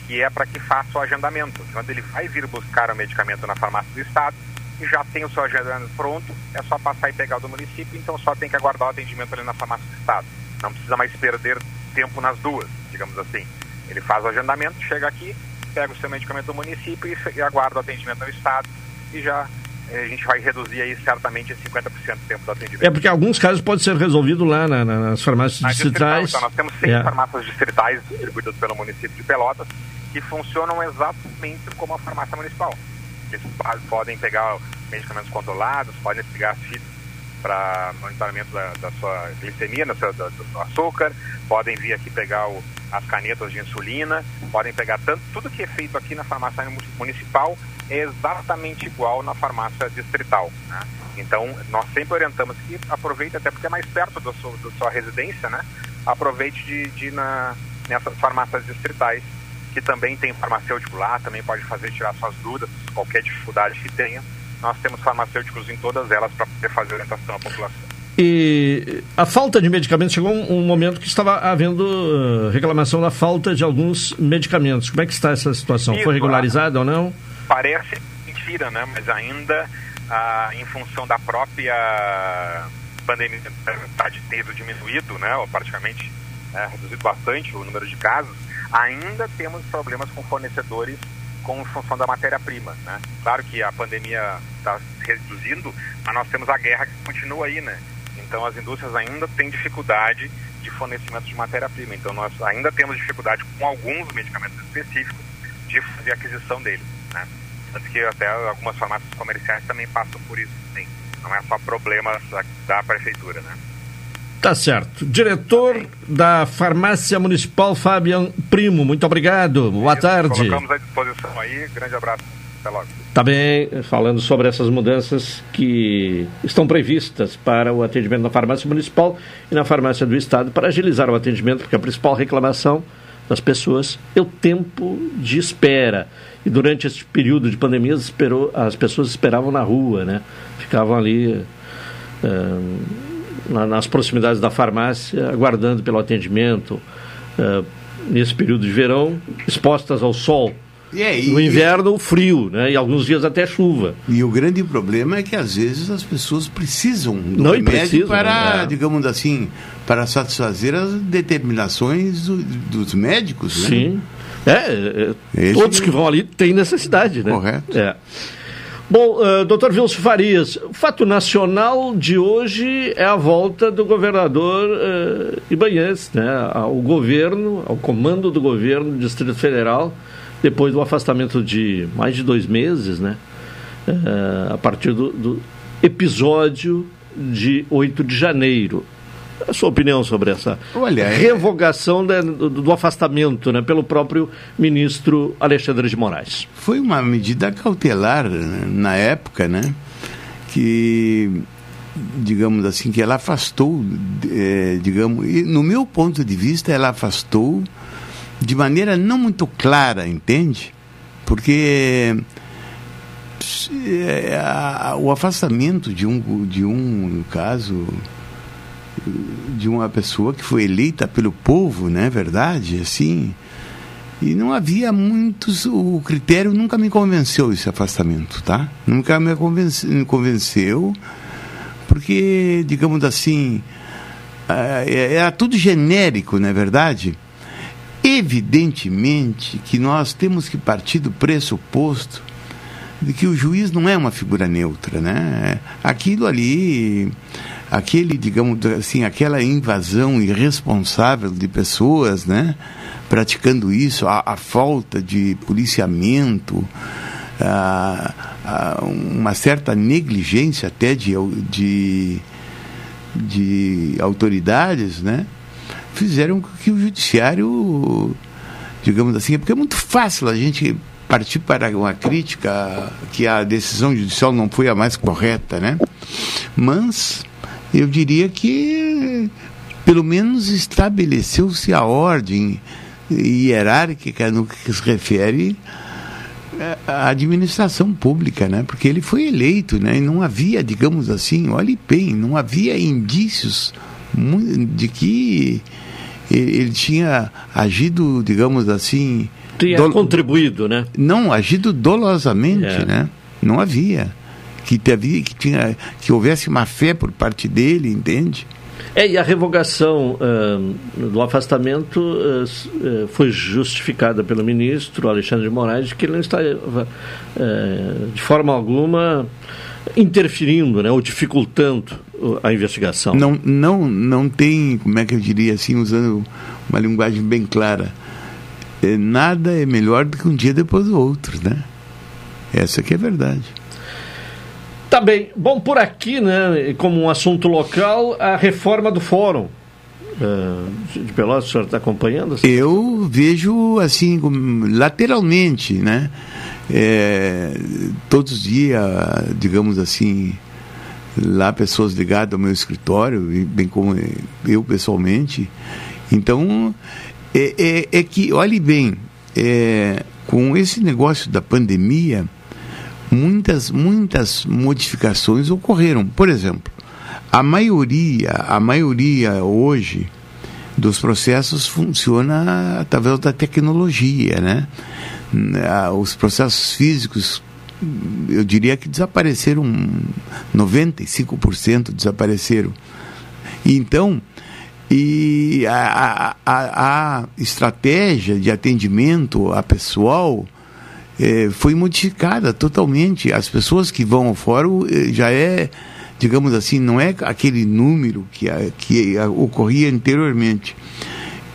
que é para que faça o agendamento. Quando ele vai vir buscar o medicamento na farmácia do Estado e já tem o seu agendamento pronto, é só passar e pegar do município, então só tem que aguardar o atendimento ali na farmácia do Estado. Não precisa mais perder tempo nas duas, digamos assim. Ele faz o agendamento, chega aqui, pega o seu medicamento do município e, e aguarda o atendimento no Estado e já a gente vai reduzir aí certamente 50% do tempo do atendimento. é porque alguns casos pode ser resolvido lá na- na- nas farmácias distrital, distritais. então, nós temos seis É. farmácias distritais distribuídas pelo município de Pelotas que funcionam exatamente como a farmácia municipal. Eles podem pegar medicamentos controlados, podem pegar as fitas para monitoramento da, da sua glicemia, do, seu, do, do açúcar, podem vir aqui pegar o- as canetas de insulina, podem pegar tanto, tudo que é feito aqui na farmácia mu- municipal é exatamente igual na farmácia distrital. Né? Então, nós sempre orientamos que aproveite, até porque é mais perto da sua, sua residência, né? aproveite de, de ir na, nessas farmácias distritais, que também tem farmacêutico lá, também pode fazer tirar suas dúvidas, qualquer dificuldade que tenha. Nós temos farmacêuticos em todas elas para poder fazer orientação à população. E a falta de medicamentos chegou um, um momento que estava havendo uh, reclamação da falta de alguns medicamentos. Como é que está essa situação? Foi regularizada ou não? Parece mentira, né? Mas ainda, ah, em função da própria pandemia, tá ter diminuído, né? Ou praticamente é, reduzido bastante o número de casos, ainda temos problemas com fornecedores com função da matéria-prima, né? Claro que a pandemia está reduzindo, mas nós temos a guerra que continua aí, né? Então as indústrias ainda têm dificuldade de fornecimento de matéria-prima. Então nós ainda temos dificuldade com alguns medicamentos específicos de fazer aquisição deles, né? Tanto que até algumas farmácias comerciais também passam por isso, sim. Não é só problema da prefeitura, né? Tá certo. Diretor da Farmácia Municipal, Fabian Primo, muito obrigado. Boa tarde. Colocamos à disposição aí. Grande abraço. Até logo. Bem, falando sobre essas mudanças que estão previstas para o atendimento na farmácia municipal e na farmácia do estado para agilizar o atendimento, porque a principal reclamação das pessoas é o tempo de espera. E durante esse período de pandemia, as, esperou, as pessoas esperavam na rua, né? Ficavam ali na- nas proximidades da farmácia, aguardando pelo atendimento. eh, nesse período de verão, expostas ao sol. E aí? No inverno, frio, né? E alguns dias até chuva. E o grande problema é que às vezes as pessoas precisam do Não, e remédio precisam, para, né? digamos assim, para satisfazer as determinações do- dos médicos, né? Sim. É, é, todos que- vão ali têm necessidade, né? Correto. É. Bom, uh, doutor Vilso Farias, o fato nacional de hoje é a volta do governador uh, Ibanez, né, ao governo, ao comando do governo do Distrito Federal, depois do afastamento de mais de dois meses, né, uh, a partir do, do episódio de 8 de janeiro. A sua opinião sobre essa Olha, é- revogação da- do, do afastamento né, pelo próprio ministro Alexandre de Moraes? Foi uma medida cautelar né, na época, né? Que, digamos assim, que ela afastou, eh, digamos, e no meu ponto de vista, ela afastou de maneira não muito clara, entende? Porque a- o afastamento de um, de um caso de uma pessoa que foi eleita pelo povo, não é verdade? Assim, e não havia muitos, o critério nunca me convenceu esse afastamento, tá? Nunca me, convence, me convenceu, porque, digamos assim, é, era tudo genérico, não é verdade? Evidentemente que nós temos que partir do pressuposto de que o juiz não é uma figura neutra, né? Aquilo ali, aquele, digamos assim, aquela invasão irresponsável de pessoas, né? Praticando isso, a, a falta de policiamento, a, a uma certa negligência até de, de, de autoridades, né? Fizeram com que o judiciário, digamos assim, porque é muito fácil a gente partir para uma crítica que a decisão judicial não foi a mais correta, né? Mas eu diria que pelo menos estabeleceu-se a ordem hierárquica no que se refere à administração pública, né? Porque ele foi eleito, né? E não havia, digamos assim, olhe bem, não havia indícios de que ele tinha agido, digamos assim, tinha do... contribuído, né? Não, agido dolosamente, é. né? Não havia. Que, havia, que, tinha, que houvesse má fé por parte dele, entende? É, e a revogação uh, do afastamento uh, uh, foi justificada pelo ministro Alexandre de Moraes que ele não está, de forma alguma, interferindo né, ou dificultando a investigação. Não, não, não tem, como é que eu diria assim, usando uma linguagem bem clara, é, nada é melhor do que um dia depois do outro, né? Essa que é a verdade. Tá bem. Bom, por aqui, né, como um assunto local, a reforma do fórum. Uh, de Pelotas, o senhor está acompanhando? Eu vejo, assim, lateralmente, né? É, todos os dias, digamos assim, lá pessoas ligadas ao meu escritório, bem como eu pessoalmente. Então, é, é, é que, olhe bem, é, com esse negócio da pandemia, muitas, muitas modificações ocorreram. Por exemplo, a maioria, a maioria hoje dos processos funciona através da tecnologia, né? Os processos físicos, eu diria que desapareceram, 95% desapareceram. Então, e a, a, a estratégia de atendimento a pessoal é, foi modificada totalmente. As pessoas que vão ao fórum é, já é, digamos assim, não é aquele número que, que ocorria anteriormente.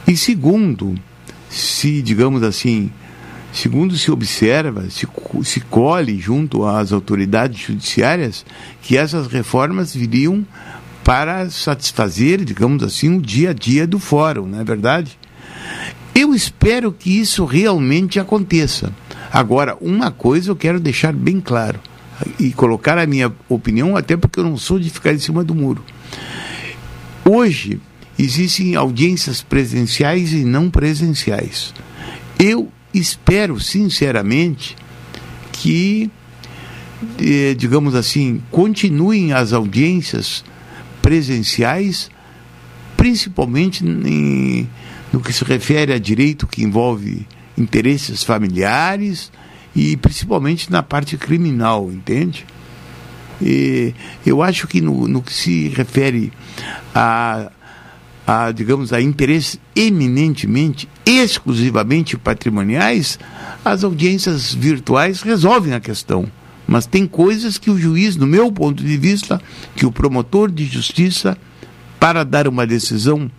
E segundo, se, digamos assim, segundo se observa, se, se colhe junto às autoridades judiciárias que essas reformas viriam para satisfazer, digamos assim, o dia a dia do fórum, não é verdade? Eu espero que isso realmente aconteça. Agora, uma coisa eu quero deixar bem claro e colocar a minha opinião, até porque eu não sou de ficar em cima do muro. Hoje existem audiências presenciais e não presenciais. Eu espero sinceramente que, eh, digamos assim, continuem as audiências presenciais, principalmente em, no que se refere a direito que envolve interesses familiares e principalmente na parte criminal, entende? E eu acho que no, no que se refere a, a, digamos, a interesses eminentemente, exclusivamente patrimoniais, as audiências virtuais resolvem a questão. Mas tem coisas que o juiz, no meu ponto de vista, que o promotor de justiça, para dar uma decisão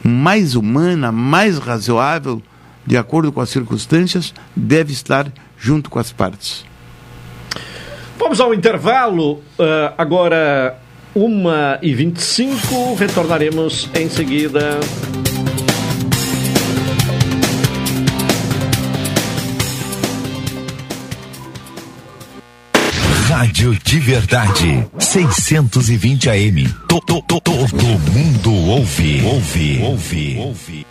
mais humana, mais razoável, de acordo com as circunstâncias, deve estar junto com as partes. Vamos ao intervalo. Uh, agora, 1h25. Retornaremos em seguida. Rádio de Verdade. 620 AM. To, to, to, todo mundo ouve. Ouve. Ouve. Ouve.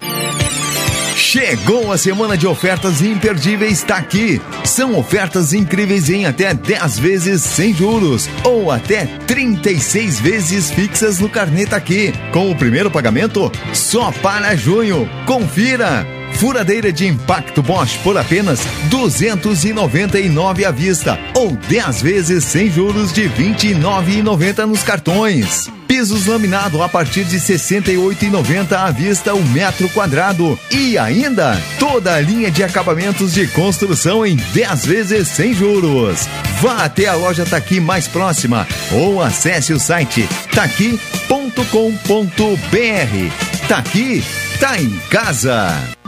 Chegou a semana de ofertas imperdíveis, está aqui. São ofertas incríveis em até 10 vezes sem juros ou até 36 vezes fixas no Carneta aqui. Com o primeiro pagamento só para junho. Confira! Furadeira de impacto Bosch por apenas 299 à vista ou 10 vezes sem juros de 29,90 nos cartões. Pisos laminado a partir de 68,90 à vista o metro quadrado. E ainda toda a linha de acabamentos de construção em 10 vezes sem juros. Vá até a loja Taqui mais próxima ou acesse o site taqui.com.br. Taqui tá em casa.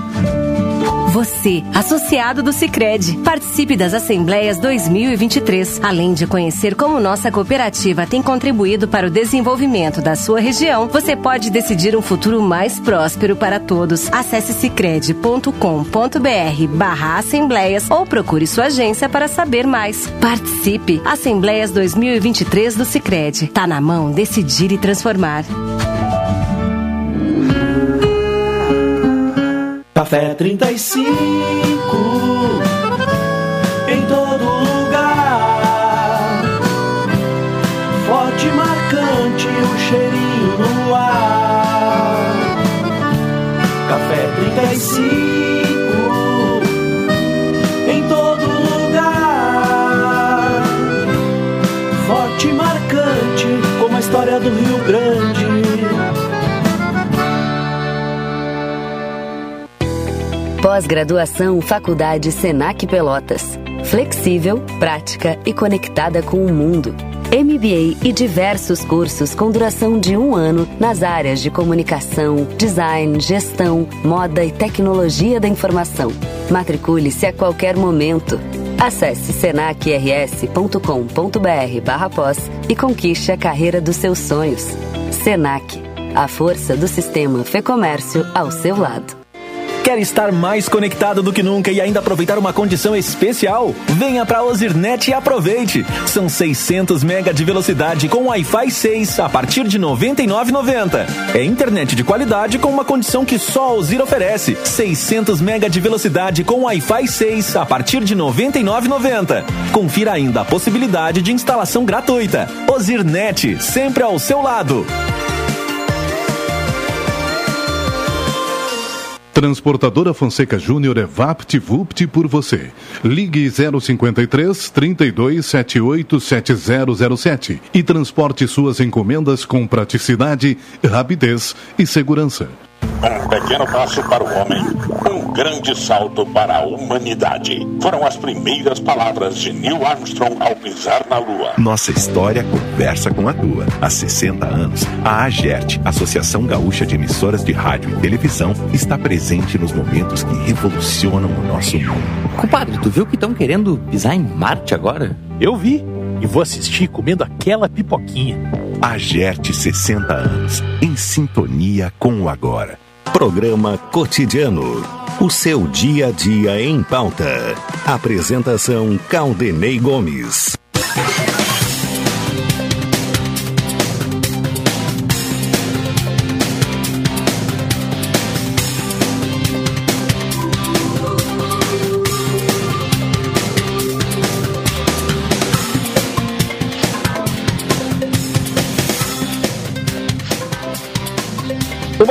Você, associado do Sicredi, participe das Assembleias 2023, além de conhecer como nossa cooperativa tem contribuído para o desenvolvimento da sua região. Você pode decidir um futuro mais próspero para todos. Acesse sicredi.com.br/barra assembleias ou procure sua agência para saber mais. Participe! Assembleias 2023 do Sicredi. Tá na mão decidir e transformar. Café 35 Pós-graduação Faculdade Senac Pelotas. Flexível, prática e conectada com o mundo. MBA e diversos cursos com duração de um ano nas áreas de comunicação, design, gestão, moda e tecnologia da informação. Matricule-se a qualquer momento. Acesse senacrs.com.br barra pós e conquiste a carreira dos seus sonhos. Senac, a força do sistema Fê Comércio ao seu lado. Quer estar mais conectado do que nunca e ainda aproveitar uma condição especial? Venha para Ozirnet e aproveite. São 600 mega de velocidade com Wi-Fi 6 a partir de R$ 99,90. É internet de qualidade com uma condição que só a Ozir oferece. 600 mega de velocidade com Wi-Fi 6 a partir de R$ 99,90. Confira ainda a possibilidade de instalação gratuita. Ozirnet, sempre ao seu lado. Transportadora Fonseca Júnior é VaptVupt por você. Ligue 053 32 78 7007 e transporte suas encomendas com praticidade, rapidez e segurança. Um pequeno passo para o homem, um grande salto para a humanidade. Foram as primeiras palavras de Neil Armstrong ao pisar na Lua. Nossa história conversa com a tua. Há 60 anos, a AGERT, Associação Gaúcha de Emissoras de Rádio e Televisão, está presente nos momentos que revolucionam o nosso mundo. Compadre, tu viu que estão querendo pisar em Marte agora? Eu vi. E vou assistir comendo aquela pipoquinha. AGERT 60 anos, em sintonia com o agora. Programa Cotidiano. O seu dia a dia em pauta. Apresentação Caldenei Gomes.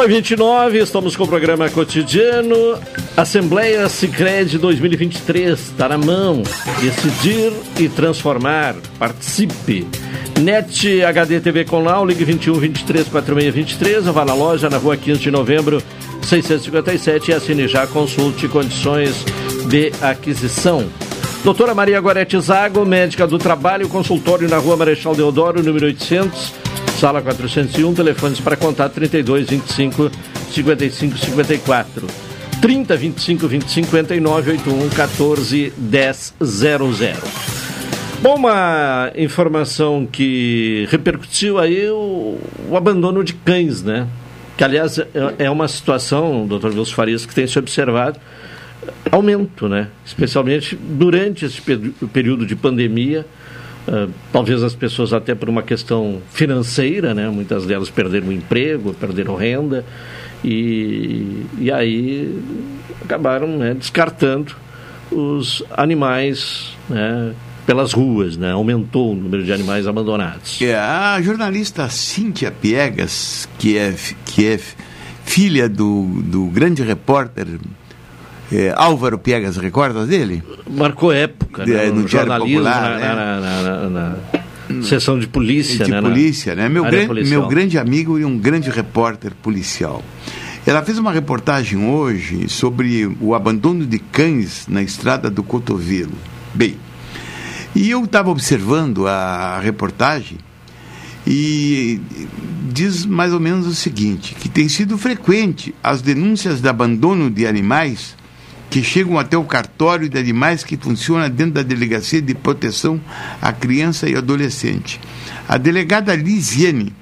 Uma 29, estamos com o programa cotidiano. Assembleia Sicredi 2023 está na mão. Decidir e transformar. Participe. NET HD TV com Lau, ligue 21 23 46 23, ou vá na loja na rua 15 de novembro 657 e assine já, consulte condições de aquisição. Doutora Maria Gorete Zago, médica do trabalho, consultório na rua Marechal Deodoro, número 800, sala 401, telefones para contato 32 25 55 54. 30 25 20 59 81 14 10 00. Bom, uma informação que repercutiu aí o, o abandono de cães, né? Que, aliás, é, é uma situação, doutor Wilson Farias, que tem se observado aumento, né? Especialmente durante esse período de pandemia. Uh, talvez as pessoas até por uma questão financeira, né? Muitas delas perderam o emprego, perderam renda E, e aí acabaram né, descartando os animais né, pelas ruas, né? aumentou o número de animais abandonados. É, a jornalista Cíntia Piegas, que é, que é filha do, do grande repórter é, Álvaro Piegas, recorda dele? Marcou época né, no, no jornalismo, Popular, na, né? na, na, na, sessão de polícia. De né, polícia, né? Meu, gran, meu grande amigo e um grande repórter policial. Ela fez uma reportagem hoje sobre o abandono de cães na estrada do Cotovelo. Bem, e eu estava observando a reportagem e diz mais ou menos o seguinte, que tem sido frequente as denúncias de abandono de animais que chegam até o cartório de animais que funciona dentro da Delegacia de Proteção à Criança e Adolescente. A delegada Lisiane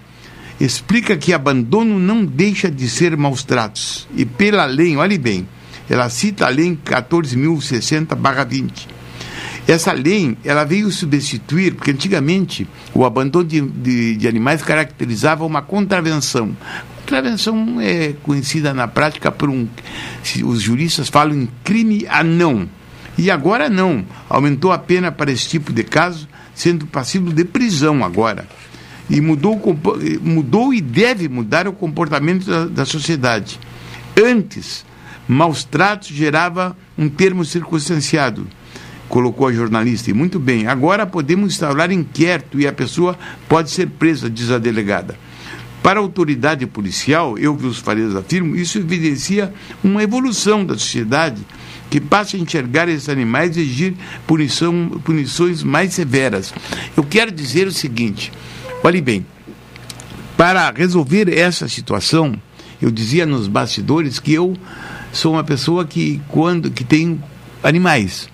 explica que abandono não deixa de ser maus tratos. E pela lei, olhe bem, ela cita a lei 14.060-20. Essa lei, ela veio substituir, porque antigamente o abandono de, de, de animais caracterizava uma contravenção. Contravenção é conhecida na prática por um, os juristas falam em crime a não. E agora não, aumentou a pena para esse tipo de caso, sendo passível de prisão agora e mudou, mudou e deve mudar o comportamento da, da sociedade. Antes, maus tratos gerava um termo circunstanciado, colocou a jornalista, e muito bem. Agora podemos instaurar inquérito e a pessoa pode ser presa, diz a delegada. Para a autoridade policial, eu que os Farias afirmo, isso evidencia uma evolução da sociedade que passa a enxergar esses animais e exigir punição, punições mais severas. Eu quero dizer o seguinte: Olhe bem, para resolver essa situação, eu dizia nos bastidores que eu sou uma pessoa que quando que tem animais.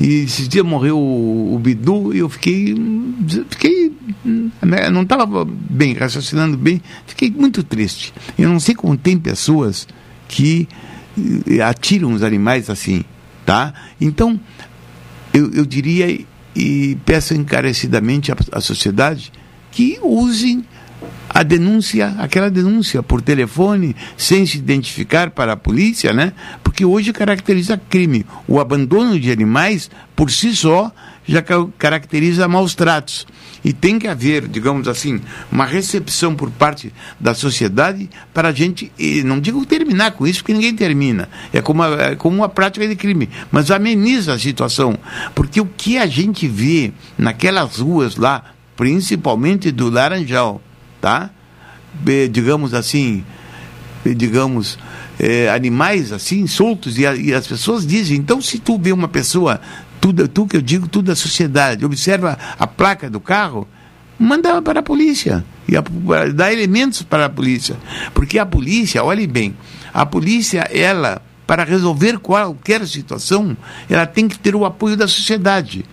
E esse dia morreu o, Bidu e eu fiquei fiquei né, não estava bem raciocinando bem, fiquei muito triste. Eu não sei como tem pessoas que eh, atiram os animais assim, tá? Então eu, eu diria e peço encarecidamente à sociedade que usem a denúncia, aquela denúncia por telefone, sem se identificar para a polícia, né? Porque hoje caracteriza crime. O abandono de animais, por si só, já caracteriza maus tratos. E tem que haver, digamos assim, uma recepção por parte da sociedade para a gente, não digo terminar com isso, porque ninguém termina. É como, é como uma prática de crime, mas ameniza a situação. Porque o que a gente vê naquelas ruas lá, principalmente do Laranjal, tá? digamos assim, digamos, é, animais assim, soltos, e, a, e, as pessoas dizem, então se tu vê uma pessoa, tudo, tu que eu digo, tudo da sociedade, observa a placa do carro, manda para a polícia, e a, dá elementos para a polícia, porque a polícia, olhe bem, a polícia, ela, para resolver qualquer situação, ela tem que ter o apoio da sociedade.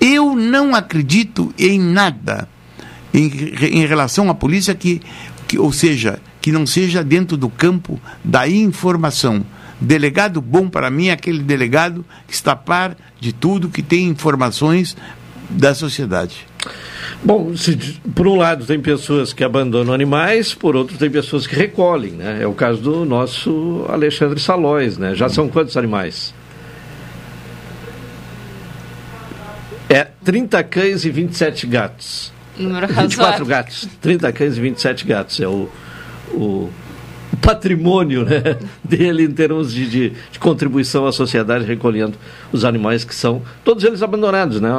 Eu não acredito em nada em, em relação à polícia que, que, ou seja, que não seja dentro do campo da informação. Delegado bom para mim é aquele delegado que está a par de tudo, que tem informações da sociedade. Bom, se, por um lado tem pessoas que abandonam animais, por outro tem pessoas que recolhem, né? É o caso do nosso Alexandre Salóis, né? Já são quantos animais? É 30 cães e 27 gatos. Número 24 razoável. gatos. 30 cães e 27 gatos. É o, o patrimônio né, dele em termos de, de, de, contribuição à sociedade, recolhendo os animais que são todos eles abandonados. Né?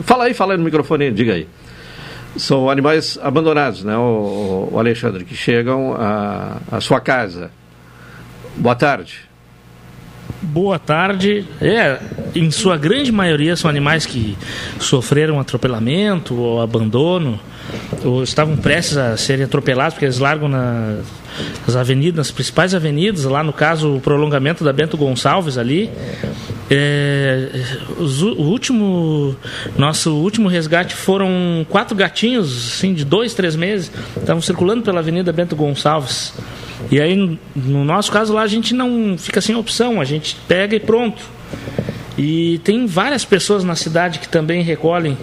Fala aí, fala aí no microfone, diga aí. São animais abandonados, né, o, o Alexandre, que chegam à sua casa. Boa tarde. Boa tarde. É, em sua grande maioria são animais que sofreram atropelamento ou abandono, ou estavam prestes a serem atropelados, porque eles largam nas avenidas, nas principais avenidas, lá no caso o prolongamento da Bento Gonçalves ali. É, o último nosso último resgate foram quatro gatinhos assim de dois três meses estavam circulando pela Avenida Bento Gonçalves e aí, no nosso caso lá, a gente não fica sem opção, a gente pega e pronto. E tem várias pessoas na cidade que também recolhem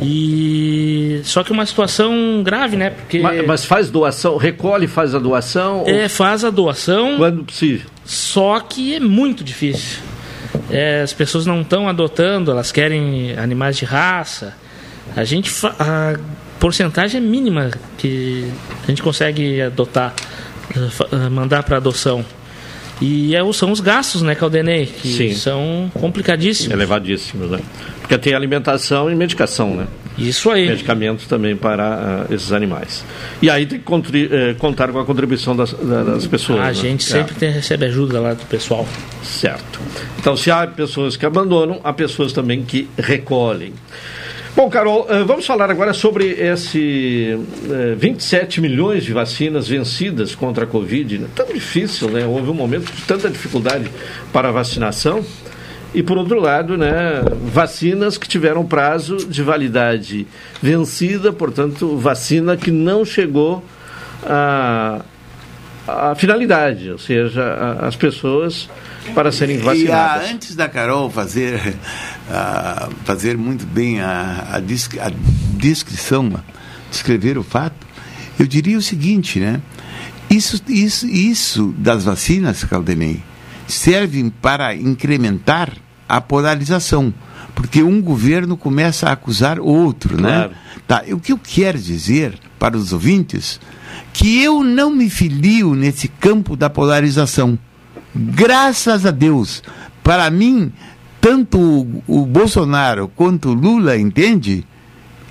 E só que uma situação grave, né? Porque Mas, mas faz doação, recolhe, faz a doação? é faz a doação Quando possível. Só que é muito difícil. É, as pessoas não estão adotando, elas querem animais de raça. A gente a porcentagem é mínima que a gente consegue adotar, mandar para adoção. E é, são os gastos, né, Caldenei? Que Sim. são complicadíssimos. Elevadíssimos, né? Porque tem alimentação e medicação, né? Isso aí. Medicamentos também para ah, esses animais. E aí tem que eh, contar com a contribuição das, da- das pessoas. A né? gente É. sempre tem, recebe ajuda lá do pessoal. Certo. Então, se há pessoas que abandonam, há pessoas também que recolhem. Bom, Carol, eh, vamos falar agora sobre esse eh, 27 milhões de vacinas vencidas contra a Covid. Né? Tão difícil, né? Houve um momento de tanta dificuldade para a vacinação. E, por outro lado, né, vacinas que tiveram prazo de validade vencida, portanto, vacina que não chegou a, a finalidade, ou seja, a- as pessoas para serem E vacinadas. ah, antes da Carol fazer, ah, fazer muito bem a, a, a descrição, descrever o fato, eu diria o seguinte, né? Isso, isso, isso das vacinas, Caldenei, servem para incrementar a polarização. Porque um governo começa a acusar outro, Claro. né? Tá, o que eu quero dizer para os ouvintes que eu não me filio nesse campo da polarização. Graças a Deus. Para mim, tanto o, o Bolsonaro quanto o Lula, entende?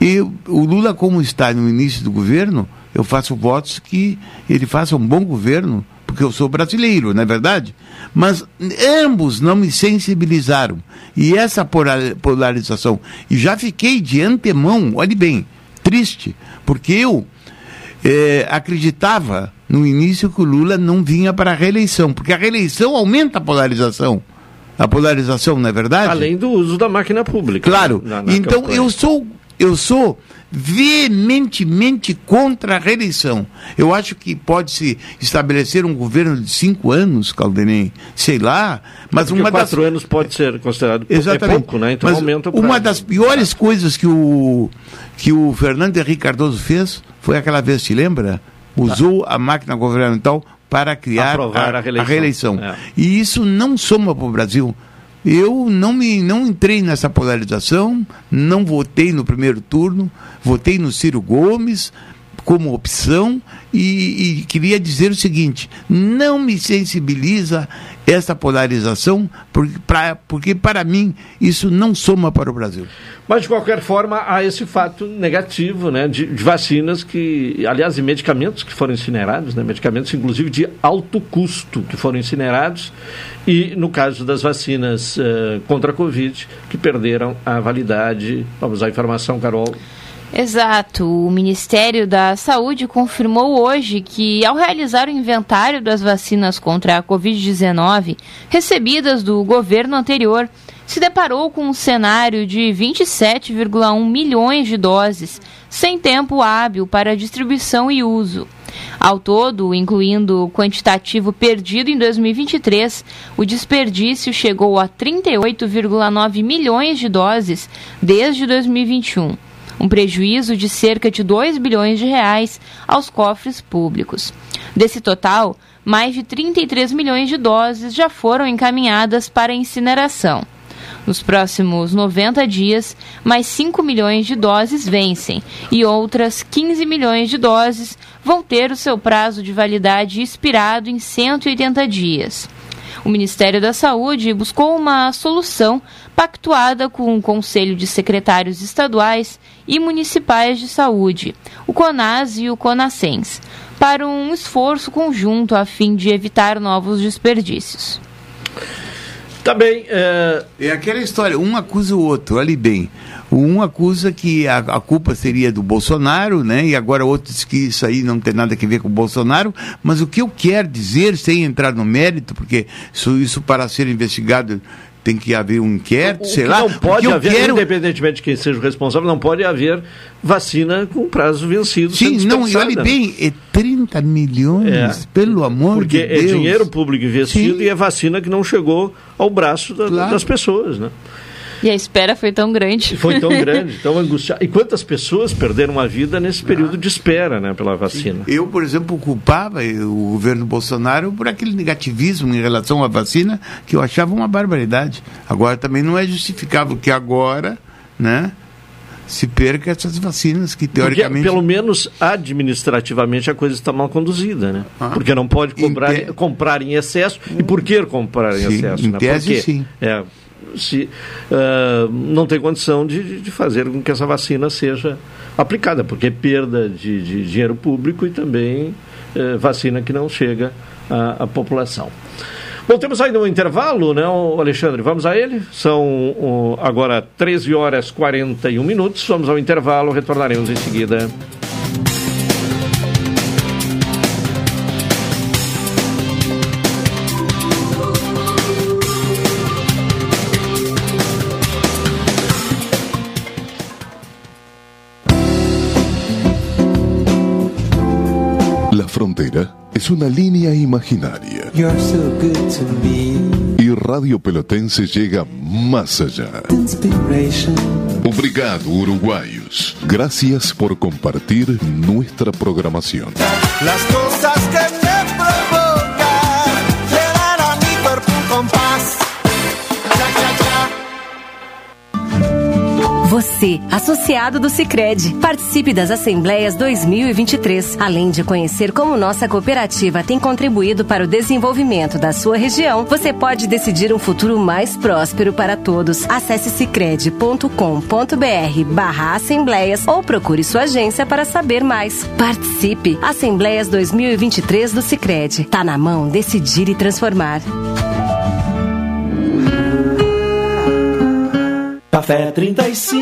E o Lula, como está no início do governo, eu faço votos que ele faça um bom governo, porque eu sou brasileiro, não é verdade? Mas ambos não me sensibilizaram. E essa pola- polarização. E já fiquei de antemão, olhe bem, triste, porque eu eh, acreditava no início que o Lula não vinha para a reeleição, porque a reeleição aumenta a polarização. A polarização, não é verdade? Além do uso da máquina pública. Claro. na- na então campanha. eu sou eu sou veementemente contra a reeleição. Eu acho que pode-se estabelecer um governo de cinco anos, Caldenei, sei lá, mas Porque uma das quatro anos pode ser considerado pou- Exatamente. é pouco, né? Então Mas aumenta o Uma das piores coisas que o, que o Fernando Henrique Cardoso fez foi aquela vez, te lembra? Usou a máquina governamental para criar Aprovar a reeleição. reeleição. É. E isso não soma para o Brasil. Eu não me não entrei nessa polarização, não votei no primeiro turno, votei no Ciro Gomes como opção e, e queria dizer o seguinte: não me sensibiliza essa polarização, porque, pra, porque para mim isso não soma para o Brasil. Mas, de qualquer forma, há esse fato negativo né, de, de vacinas que, aliás, e medicamentos que foram incinerados, né, medicamentos inclusive de alto custo que foram incinerados, e no caso das vacinas eh, contra a Covid, que perderam a validade. Vamos à informação, Carol. Exato. O Ministério da Saúde confirmou hoje que, ao realizar o inventário das vacinas contra a Covid-19 recebidas do governo anterior, se deparou com um cenário de 27,1 milhões de doses, sem tempo hábil para distribuição e uso. Ao todo, incluindo o quantitativo perdido em 2023, o desperdício chegou a 38,9 milhões de doses desde 2021 um prejuízo de cerca de 2 bilhões de reais aos cofres públicos. Desse total, mais de 33 milhões de doses já foram encaminhadas para incineração. Nos próximos 90 dias, mais 5 milhões de doses vencem e outras 15 milhões de doses vão ter o seu prazo de validade expirado em 180 dias. O Ministério da Saúde buscou uma solução pactuada com o Conselho de Secretários Estaduais e Municipais de Saúde, o CONAS e o CONASENS, para um esforço conjunto a fim de evitar novos desperdícios. Tá bem. É... é aquela história, um acusa o outro, olhe bem. Um acusa que a, a, culpa seria do Bolsonaro, né? E agora outros que isso aí não tem nada a ver com o Bolsonaro. Mas o que eu quero dizer, sem entrar no mérito, porque isso, isso para ser investigado tem que haver um inquérito, o sei lá. Não pode haver, quero... independentemente de quem seja o responsável, não pode haver vacina com prazo vencido. Sim, não, e olhe bem, é 30 milhões, é, pelo amor porque de Deus. Porque é dinheiro público investido Sim. e é vacina que não chegou ao braço da, claro. das pessoas, né? E a espera foi tão grande. Foi tão grande, tão angustiada. E quantas pessoas perderam a vida nesse período de espera, né, pela vacina? Eu, por exemplo, culpava o governo Bolsonaro por aquele negativismo em relação à vacina que eu achava uma barbaridade. Agora também não é justificável que agora, né, se perca essas vacinas que teoricamente. Porque, pelo menos administrativamente a coisa está mal conduzida, né? Ah. Porque não pode cobrar, te... comprar em excesso. E por que comprar em sim, excesso? Em né? tese, Porque, sim. É, se, uh, não tem condição de, de fazer com que essa vacina seja aplicada, porque é perda de, de dinheiro público e também uh, vacina que não chega à, à população. Bom, temos ainda um intervalo, né, Alexandre? Vamos a ele? São uh, agora 13 horas e 41 minutos. Vamos ao intervalo, retornaremos em seguida. Es una línea imaginaria. Y Radio Pelotense llega más allá. Obrigado, uruguayos. Gracias por compartir nuestra programación. Las cosas que Você, associado do Sicredi, participe das Assembleias 2023. Além de conhecer como nossa cooperativa tem contribuído para o desenvolvimento da sua região, você pode decidir um futuro mais próspero para todos. Acesse sicredi.com.br/barra assembleias ou procure sua agência para saber mais. Participe! Assembleias 2023 do Sicredi. Tá na mão decidir e transformar. Café 35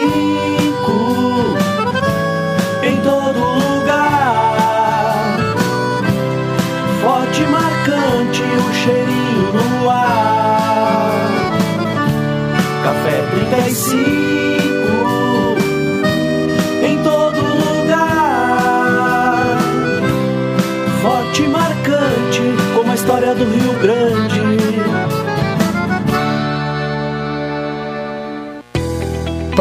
em todo lugar. Forte marcante o cheirinho no ar. Café 35 em todo lugar. Forte marcante como a história do Rio Grande.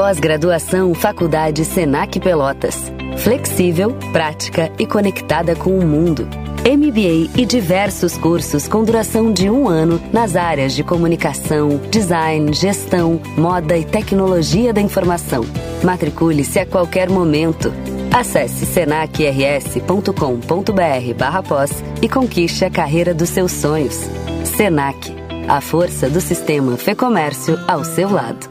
Pós-graduação Faculdade Senac Pelotas. Flexível, prática e conectada com o mundo. MBA e diversos cursos com duração de um ano nas áreas de comunicação, design, gestão, moda e tecnologia da informação. Matricule-se a qualquer momento. Acesse senacrs.com.br barra pós e conquiste a carreira dos seus sonhos. Senac, a força do sistema Fê Comércio ao seu lado.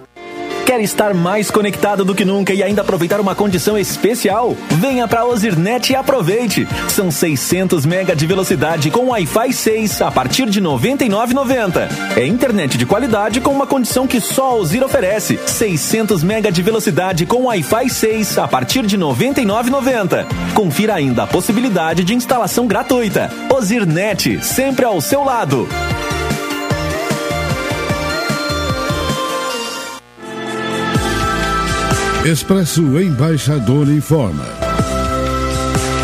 Quer estar mais conectado do que nunca e ainda aproveitar uma condição especial? Venha para Ozirnet e aproveite. São 600 mega de velocidade com Wi-Fi 6 a partir de R$ 99,90. É internet de qualidade com uma condição que só a Ozir oferece. 600 mega de velocidade com Wi-Fi 6 a partir de R$ 99,90. Confira ainda a possibilidade de instalação gratuita. Ozirnet, sempre ao seu lado. Expresso Embaixador informa.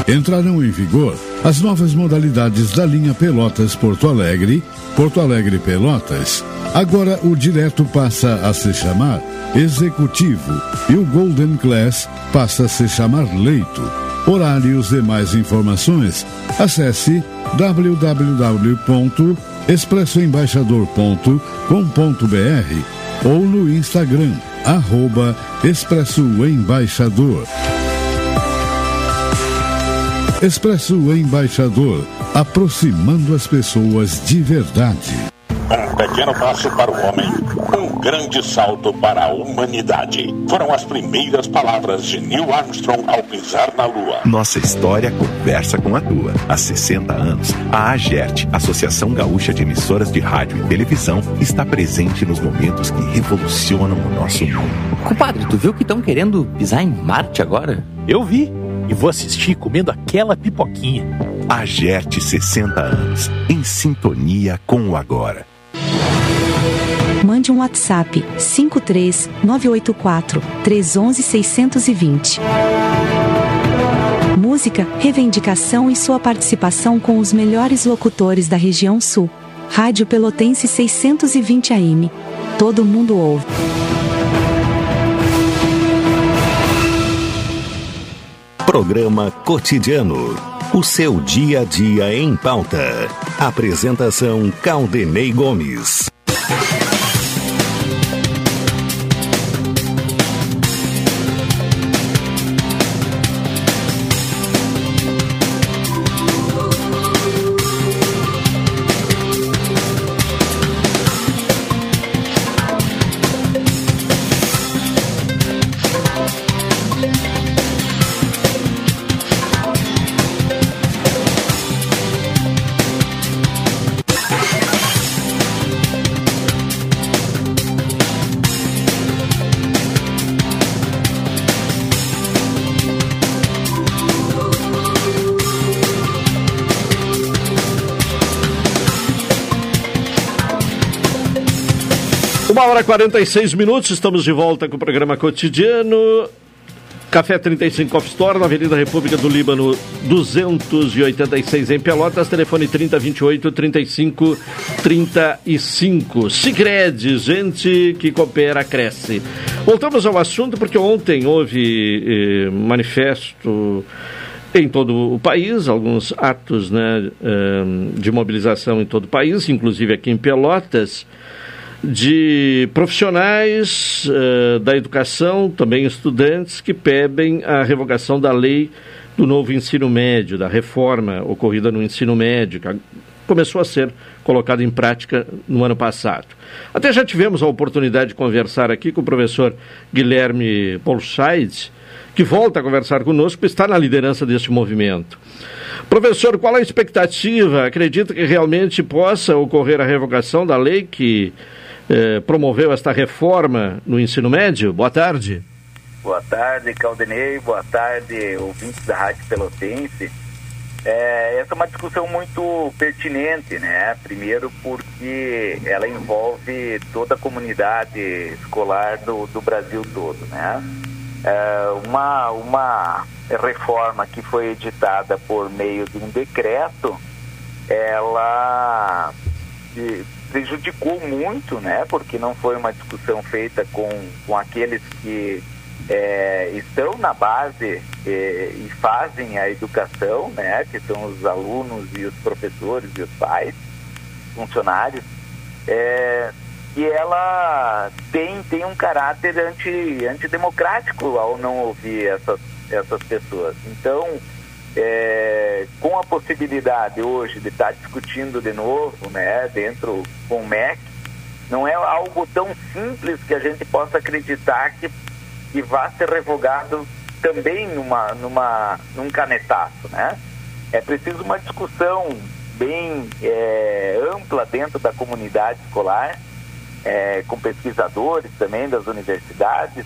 Entrarão em vigor as novas modalidades da linha Pelotas Porto Alegre, Porto Alegre Pelotas. Agora o direto passa a se chamar Executivo e o Golden Class passa a se chamar Leito. Horários e mais informações, acesse www.expressoembaixador.com.br ou no Instagram arroba Expresso Embaixador. Expresso Embaixador, aproximando as pessoas de verdade. Um pequeno passo para o homem, um grande salto para a humanidade. Foram as primeiras palavras de Neil Armstrong ao pisar na Lua. Nossa história conversa com a tua. Há 60 anos, a AGERT, Associação Gaúcha de Emissoras de Rádio e Televisão, está presente nos momentos que revolucionam o nosso mundo. Compadre, tu viu que estão querendo pisar em Marte agora? Eu vi. E vou assistir comendo aquela pipoquinha. AGERT 60 anos, em sintonia com o agora mande um WhatsApp 53 984 311 620. Música, reivindicação e sua participação com os melhores locutores da região sul. Rádio Pelotense 620 AM. Todo mundo ouve. Programa Cotidiano. O seu dia a dia em pauta. Apresentação Caldenei Gomes. Hora e 46 minutos, estamos de volta com o programa cotidiano. Café 35 Off Store, na Avenida República do Líbano, 286 em Pelotas, telefone 3028 35 35. Sicredi, gente que coopera, cresce. Voltamos ao assunto porque ontem houve eh, manifesto em todo o país, alguns atos né, eh, de mobilização em todo o país, inclusive aqui em Pelotas de profissionais uh, da educação, também estudantes, que pedem a revogação da lei do novo ensino médio, da reforma ocorrida no ensino médio, que começou a ser colocada em prática no ano passado. Até já tivemos a oportunidade de conversar aqui com o professor Guilherme Polscheid, que volta a conversar conosco, está na liderança deste movimento. Professor, qual a expectativa? Acredita que realmente possa ocorrer a revogação da lei que eh, promoveu esta reforma no ensino médio? Boa tarde. Boa tarde, Caldenei. Boa tarde, ouvintes da Rádio Pelotense. É, essa é uma discussão muito pertinente, né? Primeiro porque ela envolve toda a comunidade escolar do, do Brasil todo, né? É uma, uma reforma que foi editada por meio de um decreto, ela prejudicou muito, né? Porque não foi uma discussão feita com, com aqueles que é, estão na base é, e fazem a educação, né? Que são os alunos e os professores e os pais, funcionários. É, e ela tem, tem um caráter anti, antidemocrático ao não ouvir essas, essas pessoas. Então, é, com a possibilidade hoje de estar discutindo de novo, né, dentro com o MEC, não é algo tão simples que a gente possa acreditar que, que vá ser revogado também numa, numa, num canetaço, né? É preciso uma discussão bem é, ampla dentro da comunidade escolar, é, com pesquisadores também das universidades,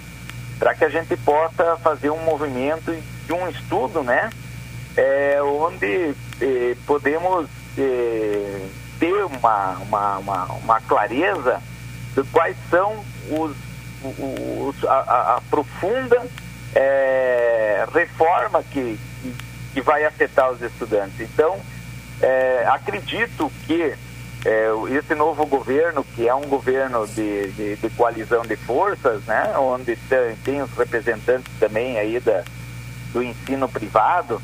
para que a gente possa fazer um movimento de um estudo, né? É, onde é, podemos é, ter uma, uma, uma, uma, clareza de quais são os, os a, a, profunda é, reforma que, que, vai afetar os estudantes. Então, acredito que esse novo governo, que é um governo de, de, de coalizão de forças, né, onde tem, tem os representantes também aí da, do ensino privado,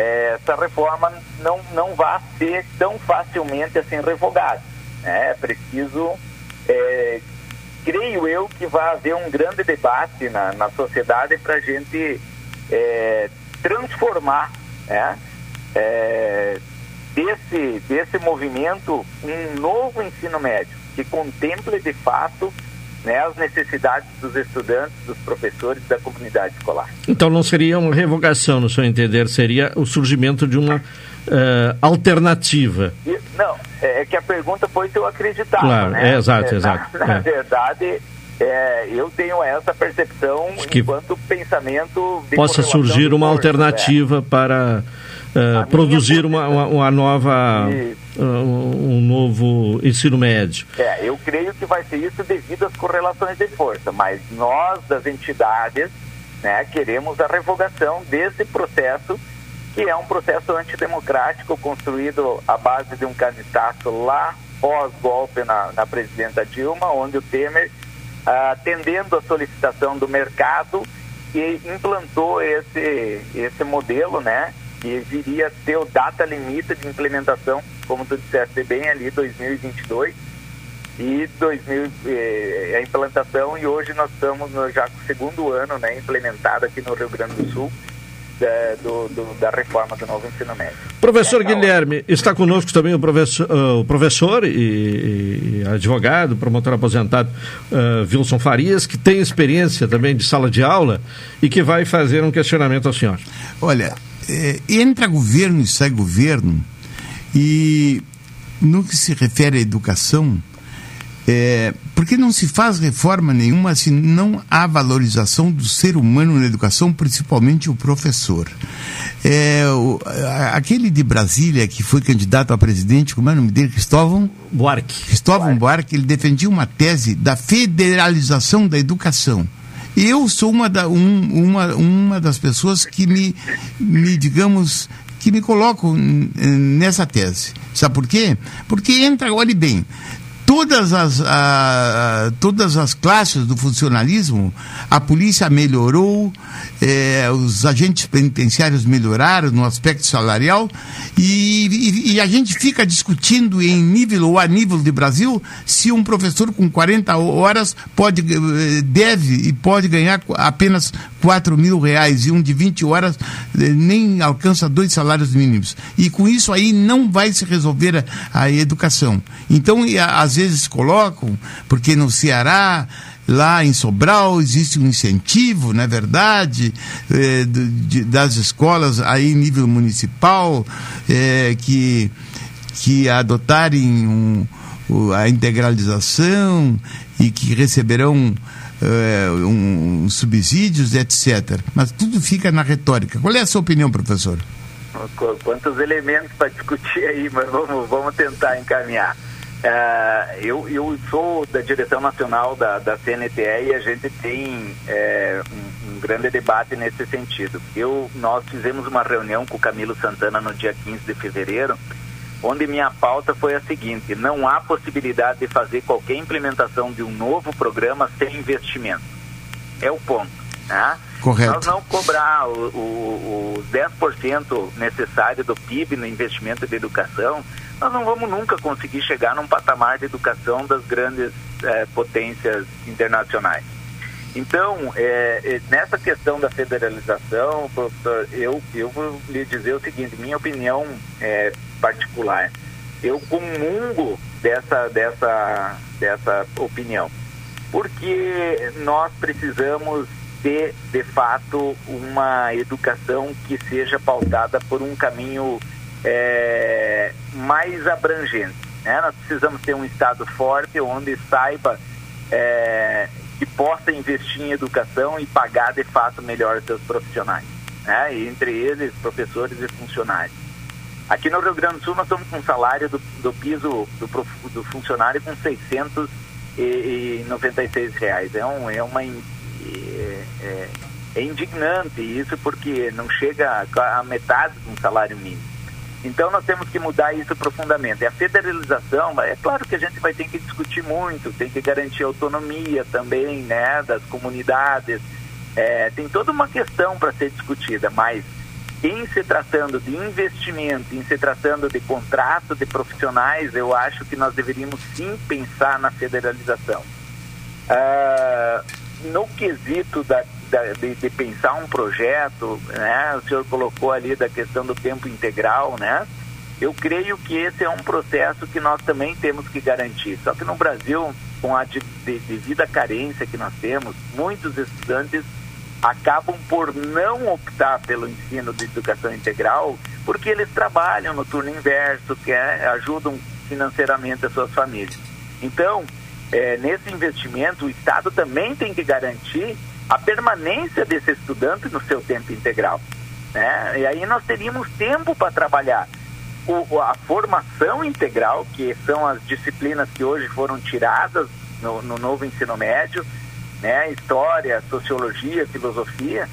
essa reforma não, não vai ser tão facilmente assim revogada. Né? É preciso, é, creio eu, que vai haver um grande debate na, na sociedade para a gente é, transformar né? é, desse, desse movimento um novo ensino médio que contemple de fato né, as necessidades dos estudantes, dos professores, da comunidade escolar. Então não seria uma revogação, no seu entender, seria o surgimento de uma uh, alternativa. Não, é, é que a pergunta foi se eu acreditava. Claro, né? é, exato, é, exato. Na, na é. verdade, é, eu tenho essa percepção que enquanto pensamento... possa surgir uma alternativa para uh, produzir uma, uma, uma nova... Uh, um novo ensino médio. É, eu creio que vai ser isso devido às correlações de força, mas nós das entidades né, queremos a revogação desse processo, que é um processo antidemocrático construído à base de um candidato lá pós-golpe na, na presidenta Dilma, onde o Temer, atendendo a solicitação do mercado, que implantou esse, esse modelo, né? Que viria a ter o data limite de implementação, como tu disseste bem ali, 2022 e 2000 eh, a implantação e hoje nós estamos no, já com o segundo ano, né, implementado aqui no Rio Grande do Sul da, do, do, da reforma do novo ensino médio. Professor é, Guilherme, está conosco também o professor, uh, o professor e, e, advogado, promotor aposentado uh, Wilson Farias, que tem experiência também de sala de aula e que vai fazer um questionamento ao senhor. Olha, é, entra governo e sai governo, e no que se refere à educação, é, porque não se faz reforma nenhuma se não há valorização do ser humano na educação, principalmente o professor. É, o, aquele de Brasília que foi candidato a presidente, como é o nome dele? Cristóvão Buarque. Cristóvão Buarque, ele defendia uma tese da federalização da educação. Eu sou uma, da, um, uma, uma das pessoas que me, me digamos, que me coloco nessa tese. Sabe por quê? Porque entra, olhe bem, todas as, todas as classes do funcionalismo, a polícia melhorou, é, os agentes penitenciários melhoraram no aspecto salarial e, e, e, a gente fica discutindo em nível ou a nível de Brasil se um professor com 40 horas pode, eh, deve e pode ganhar apenas 4 mil reais e um de 20 horas eh, nem alcança dois salários mínimos. E com isso aí não vai se resolver a, a educação. Então, às vezes colocam, porque no Ceará, lá em Sobral, existe um incentivo, não é verdade, é, de, das escolas aí em nível municipal, é, que, que adotarem um, a integralização e que receberão um, um, subsídios, etc. Mas tudo fica na retórica. Qual é a sua opinião, professor? Quantos elementos para discutir aí, mas vamos, vamos tentar encaminhar. É, eu, eu sou da direção nacional da, da CNTE e a gente tem é, um, um, grande debate nesse sentido. Eu, nós fizemos uma reunião com o Camilo Santana no dia 15 de fevereiro, onde minha pauta foi a seguinte: não há possibilidade de fazer qualquer implementação de um novo programa sem investimento. É o ponto. Né? Correto. Nós não cobrar o, o, o 10% necessário do PIB no investimento de educação nós não vamos nunca conseguir chegar num patamar de educação das grandes é, potências internacionais. Então, é, é, nessa questão da federalização, professor, eu, eu vou lhe dizer o seguinte, minha opinião é, particular, eu comungo dessa, dessa, dessa opinião, porque nós precisamos ter, de fato, uma educação que seja pautada por um caminho é, mais abrangente. Né? Nós precisamos ter um Estado forte onde saiba é, que possa investir em educação e pagar de fato melhor seus profissionais, né? e entre eles professores e funcionários. Aqui no Rio Grande do Sul nós estamos com um salário do, do piso do, do funcionário com 696 reais. É, um, é uma é, é, é indignante isso porque não chega a metade de um salário mínimo. Então nós temos que mudar isso profundamente. A federalização, é claro que a gente vai ter que discutir muito, tem que garantir autonomia também, né, das comunidades. É, tem toda uma questão para ser discutida, mas em se tratando de investimento, em se tratando de contrato de profissionais, eu acho que nós deveríamos sim pensar na federalização. Uh, no quesito da de, de, pensar um projeto, né? O senhor colocou ali da questão do tempo integral, né? Eu creio que esse é um processo que nós também temos que garantir. Só que no Brasil, com a de, de, devida carência que nós temos, muitos estudantes acabam por não optar pelo ensino de educação integral porque eles trabalham no turno inverso, que é, ajudam financeiramente as suas famílias. Então, é, nesse investimento, o Estado também tem que garantir a permanência desse estudante no seu tempo integral. Né? E aí nós teríamos tempo para trabalhar o, a formação integral, que são as disciplinas que hoje foram tiradas no, no novo ensino médio, né? história, sociologia, filosofia,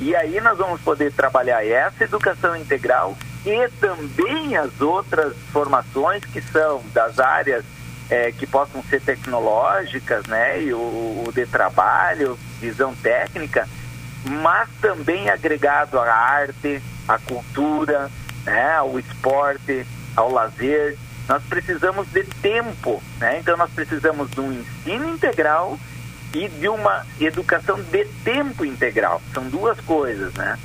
e aí nós vamos poder trabalhar essa educação integral e também as outras formações que são das áreas é, que possam ser tecnológicas, né, e o, o, de trabalho, visão técnica, mas também agregado à arte, à cultura, né, ao esporte, ao lazer. Nós precisamos de tempo, né? Então nós precisamos de um ensino integral e de uma educação de tempo integral. São duas coisas, né?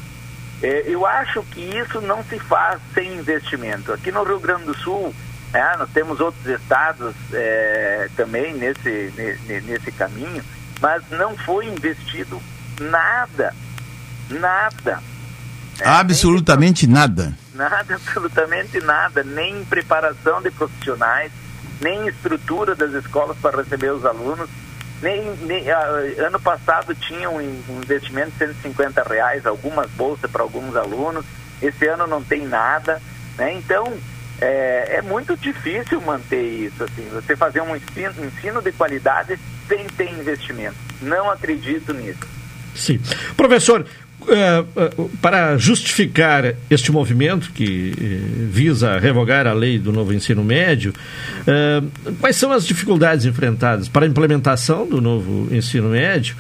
É, eu acho que isso não se faz sem investimento. Aqui no Rio Grande do Sul, né, nós temos outros estados é, também nesse, nesse, caminho, mas não foi investido nada, nada. É, Absolutamente nada. Nada, absolutamente nada, nem em preparação de profissionais, nem em estrutura das escolas para receber os alunos. Nem, nem uh, ano passado tinha um investimento de 150 reais, algumas bolsas para alguns alunos. Esse ano não tem nada, né? Então é, é, muito difícil manter isso assim. Você fazer um ensino, ensino de qualidade sem ter investimento. Não acredito nisso. Sim, professor. Uh, uh, para justificar este movimento que uh, visa revogar a lei do novo ensino médio, quais são as dificuldades enfrentadas para a implementação do novo ensino médio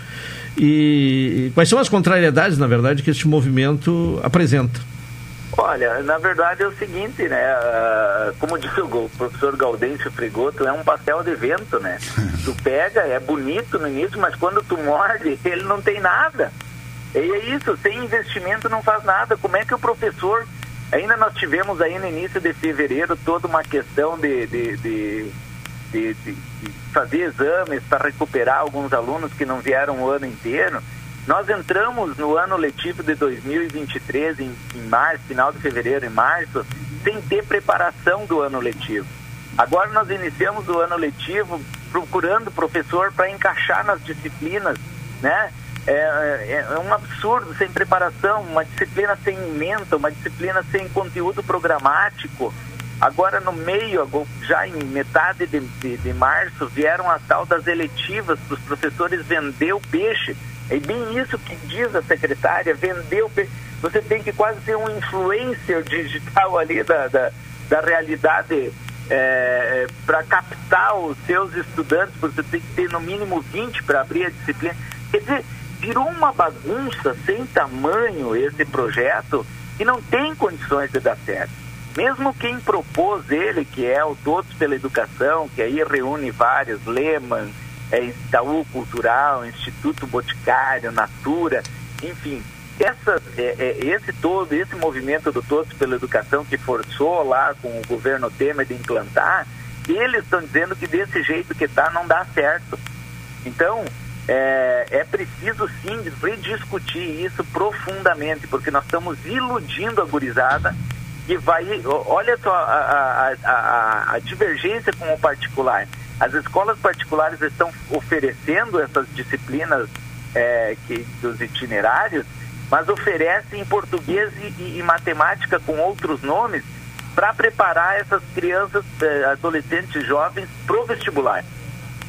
e quais são as contrariedades, na verdade, que este movimento apresenta? Olha, na verdade é o seguinte, né? Como disse o professor Gaudêncio Frigoto, é um pastel de vento, né? tu pega, é bonito no início, mas quando tu morde, ele não tem nada. E é isso, sem investimento não faz nada. Como é que o professor. Ainda nós tivemos aí no início de fevereiro toda uma questão de, de, de, de, de fazer exames para recuperar alguns alunos que não vieram o ano inteiro. Nós entramos no ano letivo de 2023, em, em março, final de fevereiro, em março, sem ter preparação do ano letivo. Agora nós iniciamos o ano letivo procurando professor para encaixar nas disciplinas, né? É, é, é, um absurdo sem preparação, uma disciplina sem emenda, uma disciplina sem conteúdo programático. Agora, no meio, já em metade de, de, de março, vieram a tal das eletivas para os professores vender o peixe. É bem isso que diz a secretária, peixe. Você tem que quase ser um influencer digital ali da, da, da realidade é, para captar os seus estudantes, você tem que ter no mínimo 20 para abrir a disciplina. Quer dizer, virou uma bagunça sem tamanho esse projeto e não tem condições de dar certo. Mesmo quem propôs ele, que é o Todos pela Educação, que aí reúne vários, Lehman, é, Itaú Cultural, Instituto Boticário, Natura, enfim, essa, é, é, esse todo, esse movimento do Todos pela Educação que forçou lá com o governo Temer de implantar, eles estão dizendo que desse jeito que está não dá certo. Então, é, é preciso sim rediscutir isso profundamente, porque nós estamos iludindo a gurizada que vai. Olha só a, a, a, a divergência com o particular. As escolas particulares estão oferecendo essas disciplinas é, que, dos itinerários, mas oferecem português e, e matemática com outros nomes para preparar essas crianças, é, adolescentes, jovens para o vestibular.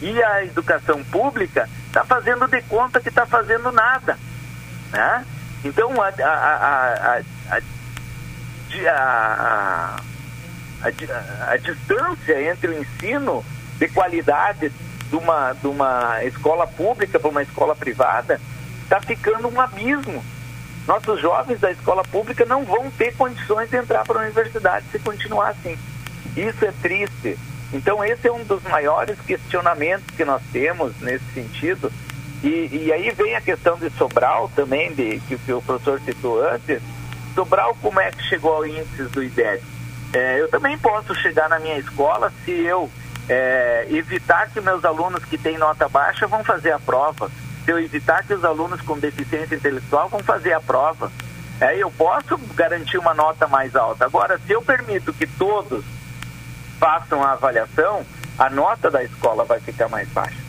E a educação pública está fazendo de conta que está fazendo nada. Né? Então, a, a, a, a, distância entre o ensino de qualidade de uma, de uma escola pública para uma escola privada está ficando um abismo. Nossos jovens da escola pública não vão ter condições de entrar para a universidade se continuar assim. Isso é triste. Então, esse é um dos maiores questionamentos que nós temos nesse sentido. E, e aí vem a questão de Sobral também, de, que, que o professor citou antes. Sobral, como é que chegou ao índice do IDEC? É, eu também posso chegar na minha escola se eu é, evitar que meus alunos que têm nota baixa vão fazer a prova, se eu evitar que os alunos com deficiência intelectual vão fazer a prova. É, eu posso garantir uma nota mais alta. Agora, se eu permito que todos façam a avaliação, a nota da escola vai ficar mais baixa.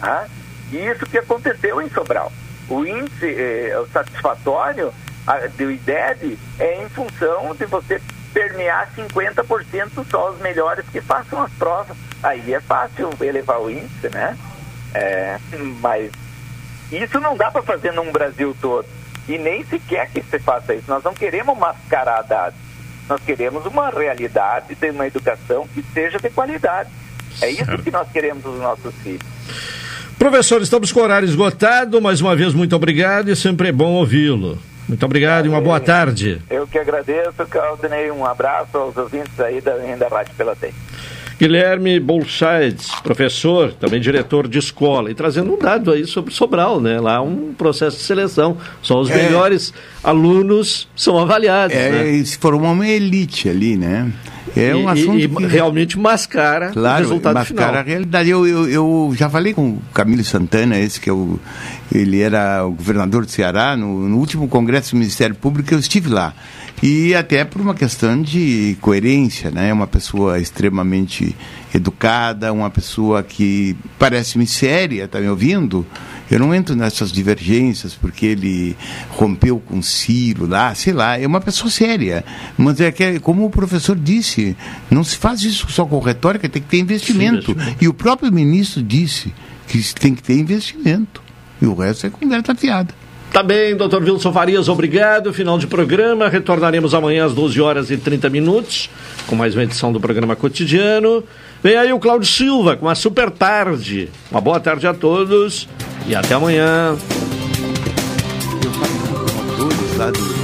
Tá? E isso que aconteceu em Sobral. O índice eh, satisfatório a, do IDEB é em função de você permear 50% só os melhores que façam as provas. Aí é fácil elevar o índice, né? É, mas isso não dá para fazer num Brasil todo. E nem sequer que você faça isso. Nós não queremos mascarar dados. Nós queremos uma realidade de uma educação que seja de qualidade. É isso que nós queremos dos nossos filhos. Professor, estamos com o horário esgotado. Mais uma vez, muito obrigado e sempre é bom ouvi-lo. Muito obrigado e uma boa tarde. Eu que agradeço, Claudinei. Um abraço aos ouvintes aí da, da Rádio Pelotense. Guilherme Bolsaides, professor, também diretor de escola, e trazendo um dado aí sobre Sobral, né? Lá um processo de seleção. Só os É. melhores alunos são avaliados. É, né? e se formou uma elite ali, né? É um E- assunto e, que... realmente mascara Claro, o resultado mascara final. a realidade. Eu, eu, eu já falei com o Camilo Santana, esse que é o, ele era o governador do Ceará, no, no último congresso do Ministério Público, eu estive lá. E até por uma questão de coerência, né? Uma pessoa extremamente educada, uma pessoa que parece-me séria, tá me ouvindo? Eu não entro nessas divergências porque ele rompeu com Ciro lá, sei lá, é uma pessoa séria. Mas é que, como o professor disse, não se faz isso só com retórica, tem que ter investimento. investimento. E o próprio ministro disse que tem que ter investimento. E o resto é conversa fiada. Tá bem, doutor Wilson Farias, obrigado. Final de programa. Retornaremos amanhã às 12 horas e 30 minutos com mais uma edição do programa cotidiano. Vem aí o Cláudio Silva com a super tarde. Uma boa tarde a todos e até amanhã. Eu